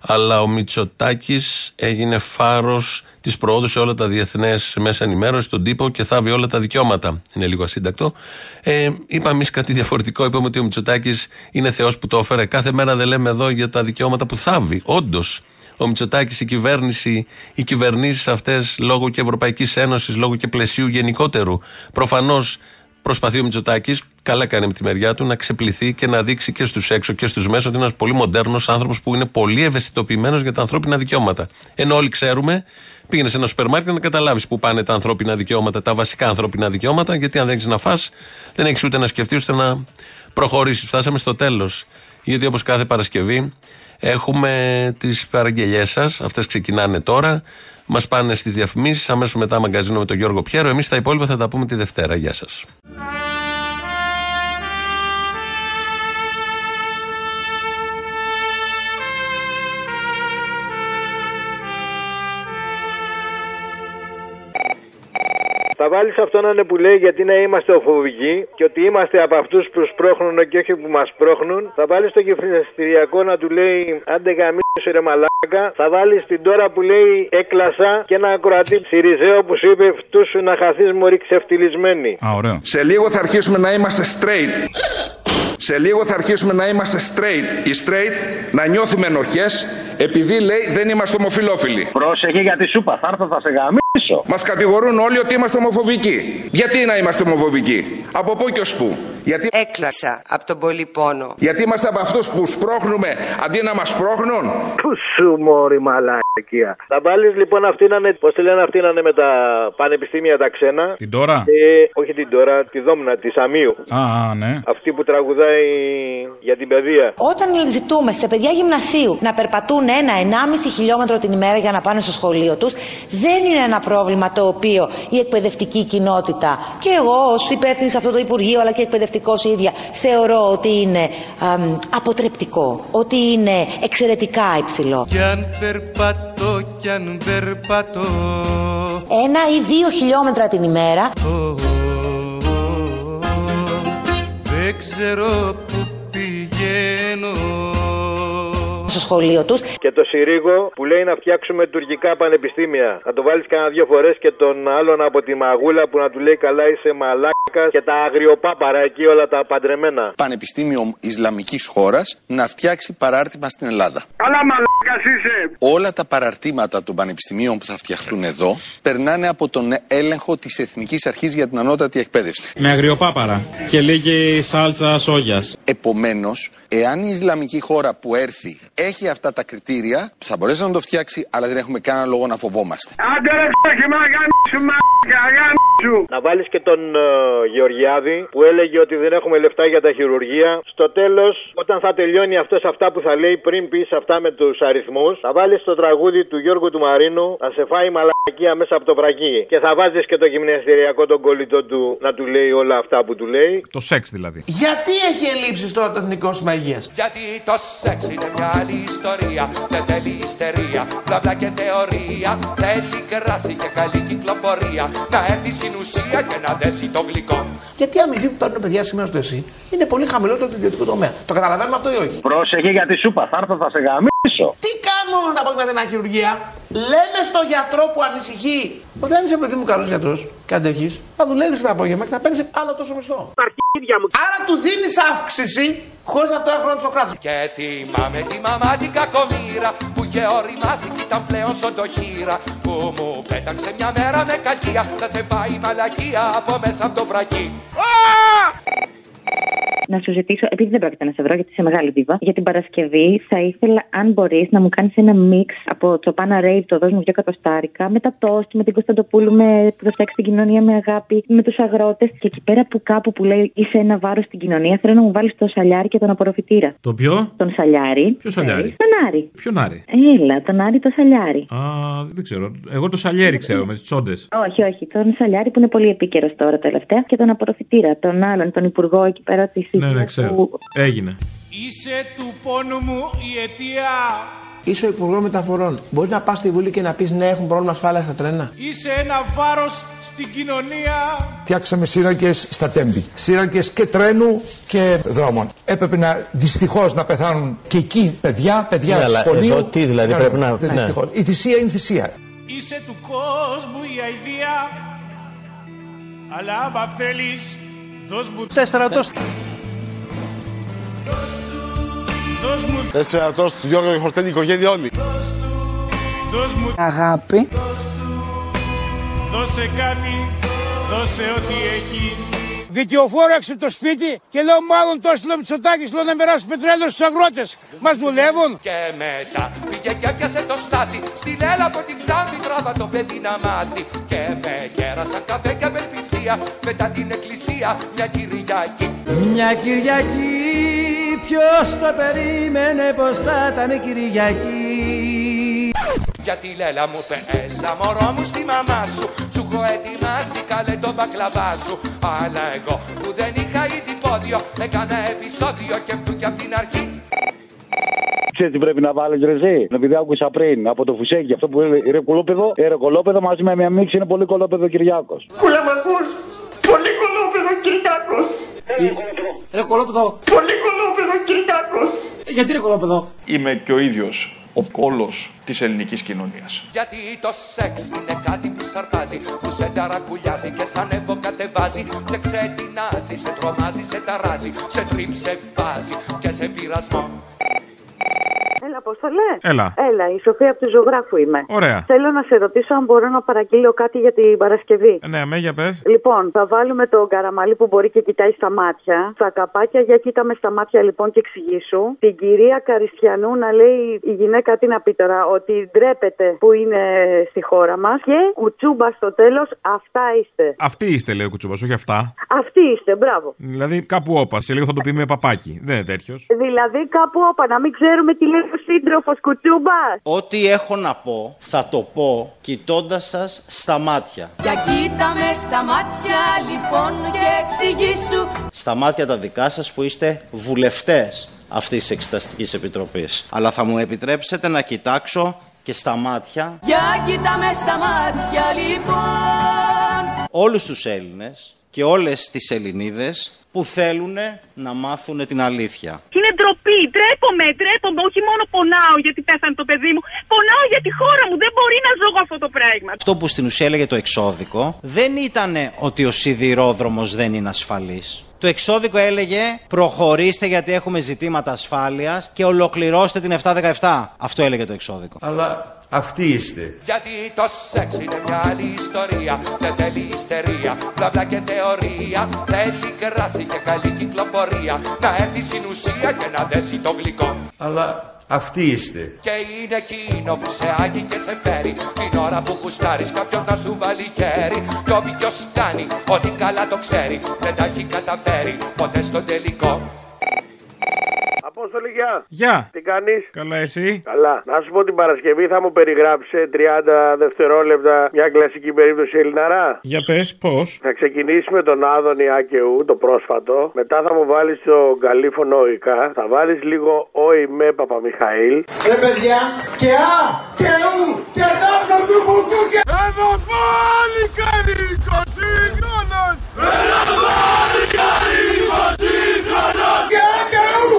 Αλλά ο Μητσοτάκης έγινε φάρος της προόδου σε όλα τα διεθνές μέσα ενημέρωσης, τον τύπο και θάβει όλα τα δικαιώματα. Είναι λίγο ασύντακτο. Ε, είπαμε εμείς κάτι διαφορετικό. Είπαμε ότι ο Μητσοτάκης είναι Θεός που το έφερε. Κάθε μέρα δεν λέμε εδώ για τα δικαιώματα που θάβει. Όντως, ο Μητσοτάκης, η κυβέρνηση, οι κυβερνήσεις αυτές λόγω και Ευρωπαϊκής Ένωσης, λόγω και πλαισίου γενικότερου. Προφανώς προσπαθεί ο Μητσοτάκης, καλά κάνει με τη μεριά του, να ξεπληθεί και να δείξει και στους έξω και στους μέσα ότι είναι ένας πολύ μοντέρνος άνθρωπος που είναι πολύ ευαισθητοποιημένος για τα ανθρώπινα δικαιώματα. Ενώ όλοι ξέρουμε, πήγαινε σε ένα σούπερ μάρκετ να καταλάβεις πού πάνε τα ανθρώπινα δικαιώματα, τα βασικά ανθρώπινα δικαιώματα, γιατί αν δεν έχεις να φά, δεν έχεις ούτε να σκεφτείς ούτε να προχωρήσεις. Φτάσαμε στο τέλος. Γιατί όπως κάθε Παρασκευή έχουμε τις παραγγελίες σας, αυτές ξεκινάνε τώρα. Μας πάνε στις διαφημίσεις, αμέσως μετά μαγκαζίνο με τον Γιώργο Πιέρο. Εμείς τα υπόλοιπα θα τα πούμε τη Δευτέρα. Γεια σας. Θα βάλεις αυτό να είναι που λέει γιατί να είμαστε οφοβικοί και ότι είμαστε από αυτούς που σπρώχνουν και όχι που μας σπρώχνουν. Θα βάλεις το γυμναστηριακό να του λέει άντε γαμίσου ρε μαλάκα. Θα βάλεις την τώρα που λέει έκλασα και ένα ακροατή Σιριζέο που σου είπε φτούς σου να χαθείς μωρή ξεφτυλισμένη. Α, ωραίο. Σε λίγο θα αρχίσουμε να είμαστε straight. Σε λίγο θα αρχίσουμε να είμαστε straight. Οι straight να νιώθουμε ενοχές επειδή λέει δεν είμαστε ομοφιλόφιλοι. Πρόσεχε για τη σούπα, θα έρθω θα σε γαμίσω. Μας κατηγορούν όλοι ότι είμαστε ομοφοβικοί. Γιατί να είμαστε ομοφοβικοί; Από πού και ως πού; Γιατί... Έκλασα από τον πολύ πόνο. Γιατί είμαστε από αυτούς που σπρώχνουμε αντί να μας σπρώχνουν; Πού σου μόρι μαλακία. Θα βάλεις λοιπόν αυτή να είναι, πώς τη λένε αυτή να είναι με τα πανεπιστήμια τα ξένα; Την τώρα; Ε, όχι την τώρα, τη δόμνα τη Αμίου. Α, α, ναι. Αυτή που τραγουδάει για την παιδεία. Όταν ζητούμε σε παιδιά γυμνασίου να περπατούν ένα-ενάμιση χιλιόμετρο την ημέρα για να πάνε στο σχολείο τους, δεν είναι ένα πρόβλημα το οποίο η εκπαιδευτική κοινότητα και εγώ ως υπεύθυνη σε αυτό το Υπουργείο αλλά και εκπαιδευτικό ίδια. Θεωρώ ότι είναι αμ, αποτρεπτικό, ότι είναι εξαιρετικά υψηλό. Κι αν περπατώ, κι αν περπατώ. Ένα ή δύο χιλιόμετρα την ημέρα. Δεν ξέρω που πηγαίνω στο σχολείο τους Και το Συρίγο που λέει να φτιάξουμε τουρκικά πανεπιστήμια. Να το βάλεις κανένα δύο φορές και τον άλλον από τη μαγούλα που να του λέει καλά είσαι μαλάκας και τα αγριοπάπαρα εκεί όλα τα παντρεμένα. Πανεπιστήμιο Ισλαμικής χώρας να φτιάξει παράρτημα στην Ελλάδα. Καλά μαλάκας είσαι. Όλα τα παραρτήματα των πανεπιστημίων που θα φτιαχτούν εδώ περνάνε από τον έλεγχο της Εθνικής Αρχής για την Ανώτατη Εκπαίδευση. Με αγριοπάπαρα και λίγη σάλτσα σόγιας. Επομένως, εάν η Ισλαμική χώρα που έρθει έχει αυτά τα κριτήρια, θα μπορέσει να το φτιάξει, αλλά δεν έχουμε κανένα λόγο να φοβόμαστε. Άντε ρε φτώχη μα γάμισου μαλάκα γάμισου. Να βάλεις και τον ε, Γεωργιάδη που έλεγε ότι δεν έχουμε λεφτά για τα χειρουργία. Στο τέλος, όταν θα τελειώνει αυτός αυτά που θα λέει πριν πεις αυτά με τους αριθμούς, θα βάλεις το τραγούδι του Γιώργου του Μαρίνου να σε φάει μαλακία μέσα από το βρακί. Και θα βάζεις και το γυμναστηριακό τον κολλητό του να του λέει όλα αυτά που του λέει. Το σεξ δηλαδή. Γιατί έχει ελλείψεις τώρα το Εθνικό Σύστημα Υγεία. Γιατί το σεξ είναι μια άλλη ιστορία Δεν θέλει ιστερία, μπλα μπλα και θεωρία Θέλει κράση και καλή κυκλοφορία Να έρθει στην ουσία και να δέσει το γλυκό Γιατί η αμοιβή που παίρνουν παιδιά σήμερα στο ΕΣΥ είναι πολύ χαμηλότερο του ιδιωτικού τομέα. Το καταλαβαίνουμε αυτό ή όχι; Πρόσεχε για τη σούπα, θα έρθω θα σε γαμίσω. Τι κάνουμε με τα απόγευμα την χειρουργία. Λέμε στο γιατρό που ανησυχεί ότι αν είσαι παιδί μου καλός γιατρός και αντέχεις, θα δουλεύεις το απόγευμα και θα παίρνεις άλλο τόσο μισθό. Άρα του δίνεις αύξηση χωρίς αυτό να χρόνο το κράτο. Και θυμάμαι τη μαμά την κακομήρα Που είχε οριμάσει κι ήταν πλέον σοντοχύρα Που μου πέταξε μια μέρα με κακία Θα σε φάει μαλακία από μέσα από το βρακί Να σου ζητήσω, επειδή δεν πρόκειται να σε βρω γιατί είσαι μεγάλη δίβα, για την Παρασκευή θα ήθελα, αν μπορείς, να μου κάνεις ένα μίξ από το Πάνα Ρέιβ, το δώσ' μου δύο κατοστάρικα, με τα τόστ, με την Κωνσταντοπούλου με, που θα φτιάξει την κοινωνία με αγάπη, με τους αγρότες. Και εκεί πέρα που κάπου που λέει είσαι ένα βάρος στην κοινωνία, θέλω να μου βάλεις το σαλιάρι και τον απορροφητήρα. Το ποιο; Τον σαλιάρι. Ποιο σαλιάρι; Τον Άρη. Ποιον Άρη; Έλα, τον Άρη το σαλιάρι. Α, δεν ξέρω. Εγώ το σαλιέρι ξέρω με τις τσόντες. Όχι, όχι. Τον Σαλιάρη που είναι πολύ επίκαιρος τώρα τελευταία και τον απορροφητήρα, τον άλλον, τον υπουργό εκεί πέρα τη Ναι, ναι, ξέρω. Έγινε. Είσαι του πόνου μου η αιτία Είσαι ο Υπουργός Μεταφορών. Μπορεί να πας στη Βουλή και να πεις ναι, έχουν πρόβλημα ασφάλεια στα τρένα. Είσαι ένα βάρος στην κοινωνία Φτιάξαμε σύραγγες στα τέμπη. Σύραγγες και τρένου και δρόμων. Έπρεπε να δυστυχώς να πεθάνουν και εκεί παιδιά, παιδιά Ναι, αλλά σχολείου. εδώ τι, δηλαδή, Ναι, πρέπει ναι, να- ναι, ναι. δυστυχώς. Η θυσία είναι θυσία. Είσαι του κόσμου η αηδία Αλλά άμα θέλεις Δώσ' μου Σε στρατός. Δώσ' μου Εσύ αυτό του Γιώργο Χορτένη, η οικογένεια όλη. Δώσ' μου Αγάπη. Δώσε κάτι Δώσε ό,τι έχεις Δικαιοφόρο έξω το σπίτι και λέω μάλλον το έστειλε ο Μητσοτάκης λέω να περάσει πετρέλαιο στους αγρότες. Μας δουλεύουν. Και μετά πήγε και έπιασε το στάθι Στην έλα από την Ξάνθη τράβα το παιδί να μάθει Και με κέρασαν καφέ και απελπισία Μετά την εκκλησία μια Κυριακή Μια Κυριακή, ποιος το περίμενε πως θα ήταν Κυριακή; Γιατί η Λέλα μου είπε έλα μωρό μου στη μαμά σου Σου έχω ετοιμάσει καλέ τον μπακλαβά σου Αλλά εγώ που δεν είχα ήδη πόδιο Έκανα επεισόδιο και αυτού και απ' την αρχή Ξέρεις τι πρέπει να βάλεις ρε εσύ; Επειδή άκουσα πριν από το φουσέκι αυτό που λέει ρε κολόπεδο, ε, ρε κολόπεδο μαζί με μια μίξη είναι πολύ κολόπεδο Κυριάκος. Κούλα μ' ακούς. Πολύ κολόπεδο Κυριάκος. Ρε κολόπεδο. Πολύ κολόπεδο Κυριάκος. Γιατί ρε κολόπεδο; Είμαι και ο ίδιος ο κόλος της ελληνικής κοινωνίας. Γιατί το σεξ είναι κάτι που σαρπάζει, που σε ταρακουλιάζει και σαν εύω κατεβάζει. Σε ξετινάζει, σε τρομάζει, σε ταράζει, σε τρίψε βάζει και σε πειρασμό. Έλα, Απόστολε. Έλα. Έλα, η Σοφία από του ζωγράφου είμαι. Ωραία. Θέλω να σε ρωτήσω αν μπορώ να παραγγείλω κάτι για την Παρασκευή. Ε, Ναι, με για πες. Λοιπόν, θα βάλουμε τον καραμαλί που μπορεί και κοιτάει στα μάτια. Τα καπάκια για κοίτα με στα μάτια λοιπόν και εξηγήσου. Την κυρία Καριστιανού να λέει η γυναίκα τι να πει τώρα, ότι ντρέπεται που είναι στη χώρα μας. Και κουτσούμπα στο τέλος, αυτά είστε. Αυτή είστε, λέει ο Κουτσούμπας, όχι αυτά. Αυτοί είστε, μπράβο. Δηλαδή κάπου όπα. Σε λίγο θα το πει με παπάκι. Δεν είναι τέτοιος. Δηλαδή κάπου όπα, να μην ξέρουμε τι λέει ο σύντροφος κουτσούμπας. Ό,τι έχω να πω, θα το πω κοιτώντας σας στα μάτια. Για κοίτα με στα μάτια λοιπόν και εξηγήσου. Στα μάτια τα δικά σας που είστε βουλευτές αυτής της Εξεταστικής Επιτροπής. Αλλά θα μου επιτρέψετε να κοιτάξω και στα μάτια Για κοίτα με στα μάτια λοιπόν. όλους τους Έλληνες και όλες τις Ελληνίδες που θέλουν να μάθουν την αλήθεια. Είναι ντροπή. Ντρέπομαι, ντρέπομαι. Όχι μόνο πονάω γιατί πέθανε το παιδί μου. Πονάω για τη χώρα μου. Δεν μπορεί να ζω εγώ αυτό το πράγμα. Αυτό που στην ουσία έλεγε το εξώδικο δεν ήταν ότι ο σιδηρόδρομος δεν είναι ασφαλής. Το εξώδικο έλεγε προχωρήστε γιατί έχουμε ζητήματα ασφάλειας και ολοκληρώστε την 717. Αυτό έλεγε το εξώδικο. Αλλά αυτοί είστε. Γιατί το σεξ είναι μια άλλη ιστορία. Δεν θέλει ιστερία, μπλα μπλα και θεωρία. Θέλει κράση και καλή κυκλοφορία. Να έρθει στην ουσία και να δέσει το γλυκό. Αλλά αυτοί είστε. Και είναι εκείνο που σε άγει και σε φέρει Την ώρα που γουστάρεις κάποιος να σου βάλει χέρι Κι όποιος κάνει ότι καλά το ξέρει Δεν τα έχει καταφέρει ποτέ στο τελικό Απόστολη, γεια. Γεια. Τι κάνεις; Καλά, εσύ; Καλά. Να σου πω την Παρασκευή θα μου περιγράψει σε 30 δευτερόλεπτα μια κλασική περίπτωση Ελληναρά. Για πες, πώς. Θα ξεκινήσει με τον Άδωνη Άκεου, το πρόσφατο. Μετά θα μου βάλεις το καλήφωνο οικά. Θα βάλεις λίγο όι με Παπαμιχαήλ. Ρε παιδιά, και α, και ου, και δάπνο του μπουκού και... Ένα πάλι καρύκο σύγχρονος Ένα πάλι καρύκο σύγχρονος Και α, και ου,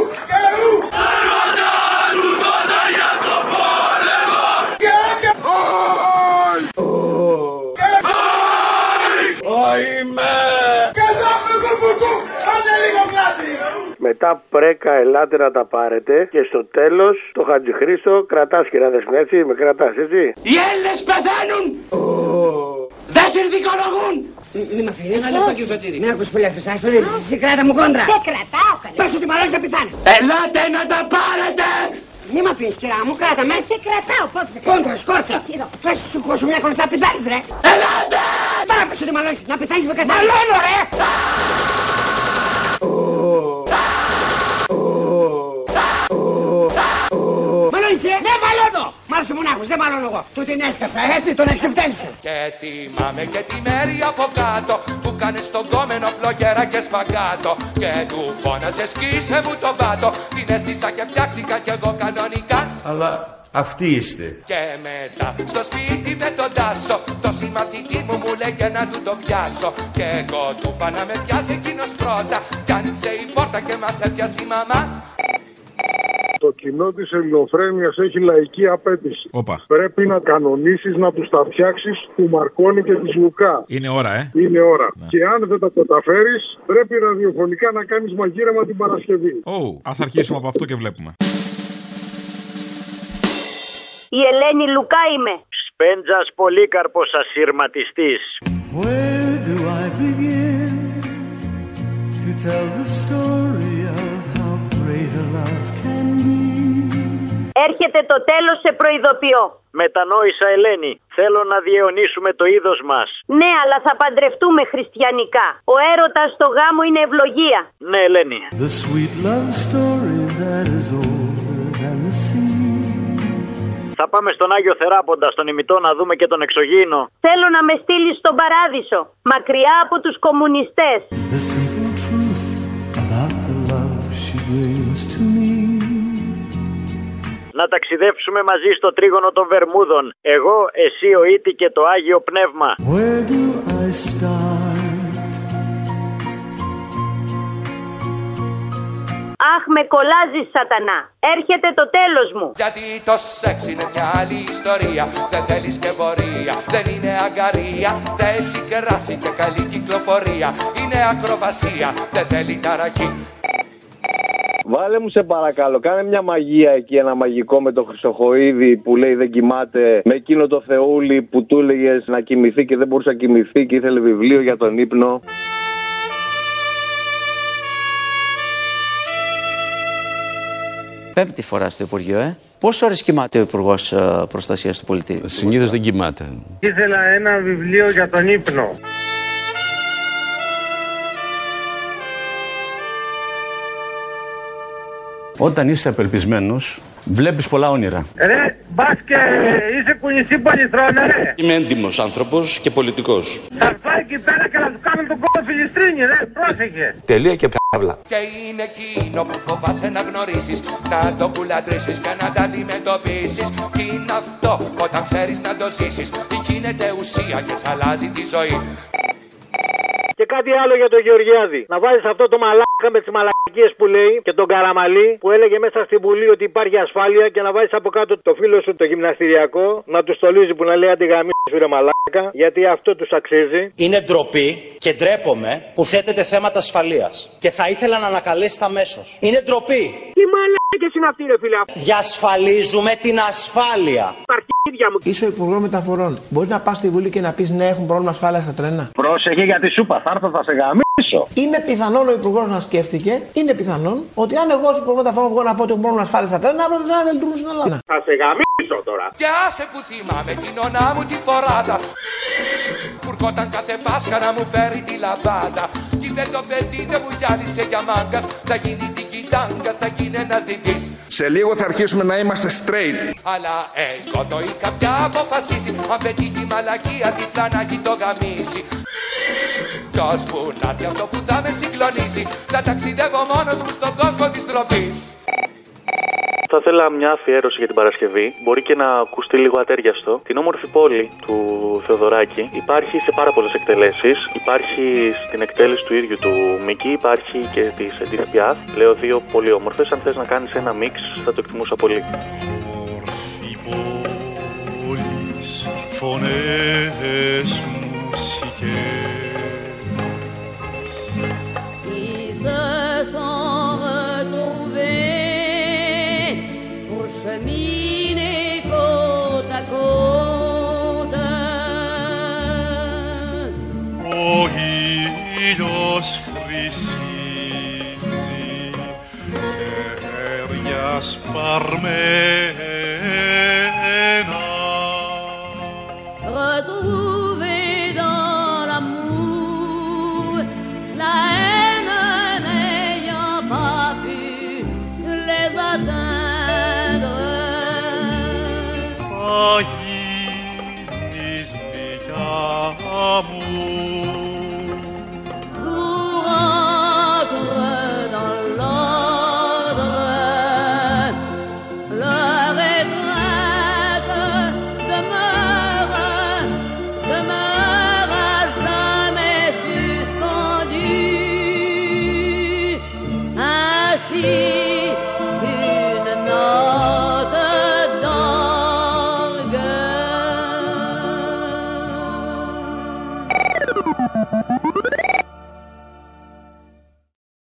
και ου. Και α, και... Και δάπνο του μπουκού, άντε λίγο πλάτη. Μετά πρέκα ελάτε να τα πάρετε. Και στο τέλος το Χατζηχρήστο κρατάς και να δεσμεύσει. Έτσι, με κρατάς, έτσι. Οι Έλληνες πεθαίνουν Δεν συνδικολογούν Μην με αφήνεις. Ένα λεπτό κύριε Σωτήρη. Με ακούς πολύ αυτός. Ας τον εσύ κράτα μου κόντρα. Σε κρατάω καλέ. Πες ότι μαλώνεις να πεθάνεις. Ελάτε να τα πάρετε Μην με αφήνεις κυρά μου, κράτα με. Σε κρατάω, πώς σε κρατάω. Κόντρα, σκόρτσα. Έτσι εδώ. Πες σου κόσου μια κονσά πεθάνεις ρε. Ελάτε Τώρα πες ότι μαλώνεις να πεθάνεις με καθένα. Μαλώνω ρε. Μαλώνεις ρε. Ναι, μαλώνω. Μ' άρεσε μονάχος, δεν μαλώνω εγώ. Του την έσκασα, έτσι, τον εξευτέλισε. Και θυμάμαι και τη μέρη από κάτω Που κάνε στον κόμενο φλογέρα και σπαγκάτο Και του φώναζες σκίσε μου τον πάτο Την έστησα και φτιάχτηκα κι εγώ κανονικά Αλλά αυτοί είστε. Και μετά στο σπίτι με τον Τάσο Το συμμαθητή μου μου λέγε να του το πιάσω Και εγώ του είπα να με πιάσει εκείνος πρώτα Κι άνοιξε η πόρτα και μας έπιασε η μαμά Το κοινό της ελληνοφρένειας έχει λαϊκή απέτηση. Όπα. Πρέπει να κανονίσεις να τους τα φτιάξεις του Μαρκόνη και τη Λουκά. Είναι ώρα, ε. Είναι ώρα. Και αν δεν τα καταφέρεις, πρέπει ραδιοφωνικά να κάνεις μαγείρεμα την Παρασκευή. Ω, ας αρχίσουμε από αυτό και βλέπουμε. Η Ελένη Λουκά είμαι. Σπέντζας Πολύκαρπος ασύρματιστής. Where do I begin to tell the story of how great a love can be? Έρχεται το τέλος σε προειδοποιώ. Μετανόησα Ελένη, θέλω να διαιωνίσουμε το είδος μας. Ναι, αλλά θα παντρευτούμε χριστιανικά. Ο έρωτας στο γάμο είναι ευλογία. Ναι Ελένη. The sweet love story that is Θα πάμε στον Άγιο Θεράποντα, στον ημιτό να δούμε και τον εξωγήινο. Θέλω να με στείλεις στον παράδεισο, μακριά από τους κομμουνιστές. The simple truth about the love she brings to me. Να ταξιδέψουμε μαζί στο τρίγωνο των Βερμούδων. Εγώ, εσύ, ο Ήτη και το Άγιο Πνεύμα. Where do I start? Αχ, με κολλάζει, σατανά. Έρχεται το τέλος μου. Γιατί το σεξ είναι μια άλλη ιστορία. Δεν θέλεις και πορεία, δεν είναι αγκαρία. Θέλει κράση και καλή κυκλοφορία. Είναι ακροβασία, δεν θέλει ταραχή. Βάλε μου σε παρακαλώ, κάνε μια μαγεία εκεί, ένα μαγικό με το Χρυσοχοίδη που λέει δεν κοιμάται. Με εκείνο το Θεούλη που του έλεγες να κοιμηθεί και δεν μπορούσε να κοιμηθεί και ήθελε βιβλίο για τον ύπνο. Πέμπτη φορά στο Υπουργείο, ε. Πόσες ώρες κοιμάται ο Υπουργός Προστασίας του Πολιτή; Συνήθως δεν κοιμάται. Ήθελα ένα βιβλίο για τον ύπνο. Όταν είσαι απελπισμένος, βλέπεις πολλά όνειρα. Ρε, μπας και είσαι κουνησί πολυθρόνα, ρε. Είμαι έντιμος άνθρωπος και πολιτικός. Θα πάει εκεί πέρα και να του κάνουν τον κόμμα φιλιστρίνη, ρε. Πρόσεχε. Τελεία και καύλα. Και είναι εκείνο που φοβάσαι να γνωρίσεις Να το κουλαντρήσεις και να τα αντιμετωπίσεις Τι είναι αυτό όταν ξέρεις να το ζήσεις Γίνεται ουσία και σ' αλλάζει τη ζωή Και κάτι άλλο για τον Γεωργιάδη. Να βάλει αυτό το μαλάκα με τις μαλακίε που λέει και τον Καραμαλή που έλεγε μέσα στην Βουλή ότι υπάρχει ασφάλεια και να βάλει από κάτω το φίλο σου το γυμναστηριακό να του στολίζει που να λέει αντιγαμίσει ρε μαλάκα γιατί αυτό τους αξίζει. Είναι ντροπή και ντρέπομαι που θέτεται θέματα ασφαλείας. Και θα ήθελα να ανακαλέσετε αμέσω. Είναι ντροπή. Τι μαλάκες είναι αυτοί ρε φίλε. Διασφαλίζουμε την ασφάλεια. Αρχίδια μου. Είσαι ο Υπουργός Μεταφορών. Μπορείς να πας στη Βουλή και να πεις ναι, έχουν πρόβλημα ασφάλεια στα τρένα. Πρόσεχε γιατί σούπα, θα έρθω, θα σε γαμίσω. Είναι πιθανόν ο Υπουργός να σκέφτηκε, είναι πιθανόν ότι αν εγώ ως Υπουργός Μεταφορών βγω να πω ότι έχουν πρόβλημα ασφάλεια στα τρένα, αύριο τα τρένα δεν λειτουργούν στην Ελλάδα. Θα σε γαμίσω τώρα. Κι άσε που θυμάμαι την ονά μου τη φοράδα Που ερχόταν κάθε Πάσχα να μου φέρει τη λαμπάδα Κι είπε το παιδί δεν μου γυάλισε για μάγκας Θα γίνει την κοιτάγκας, θα γίνει ένας διτής. Σε λίγο θα αρχίσουμε να είμαστε straight. Αλλά εγώ το είχα πια αποφασίσει. Αν πετύχει η μαλακία τυφλά να έχει το γαμίσει. Ποιος που να έρθει αυτό που θα με συγκλονίσει. Θα ταξιδεύω μόνος μου στον κόσμο της ντροπής Θα ήθελα μια αφιέρωση για την Παρασκευή. Μπορεί και να ακουστεί λίγο ατέριαστο. Την όμορφη πόλη του Θεοδωράκη υπάρχει σε πάρα πολλές εκτελέσεις. Υπάρχει στην εκτέλεση του ίδιου του Μίκη, υπάρχει και της Edith Piaf. Λέω δύο πολύ όμορφες. Αν θες να κάνεις ένα μίξ, θα το εκτιμούσα πολύ. πόλεις, φωνές, μουσικές χέρια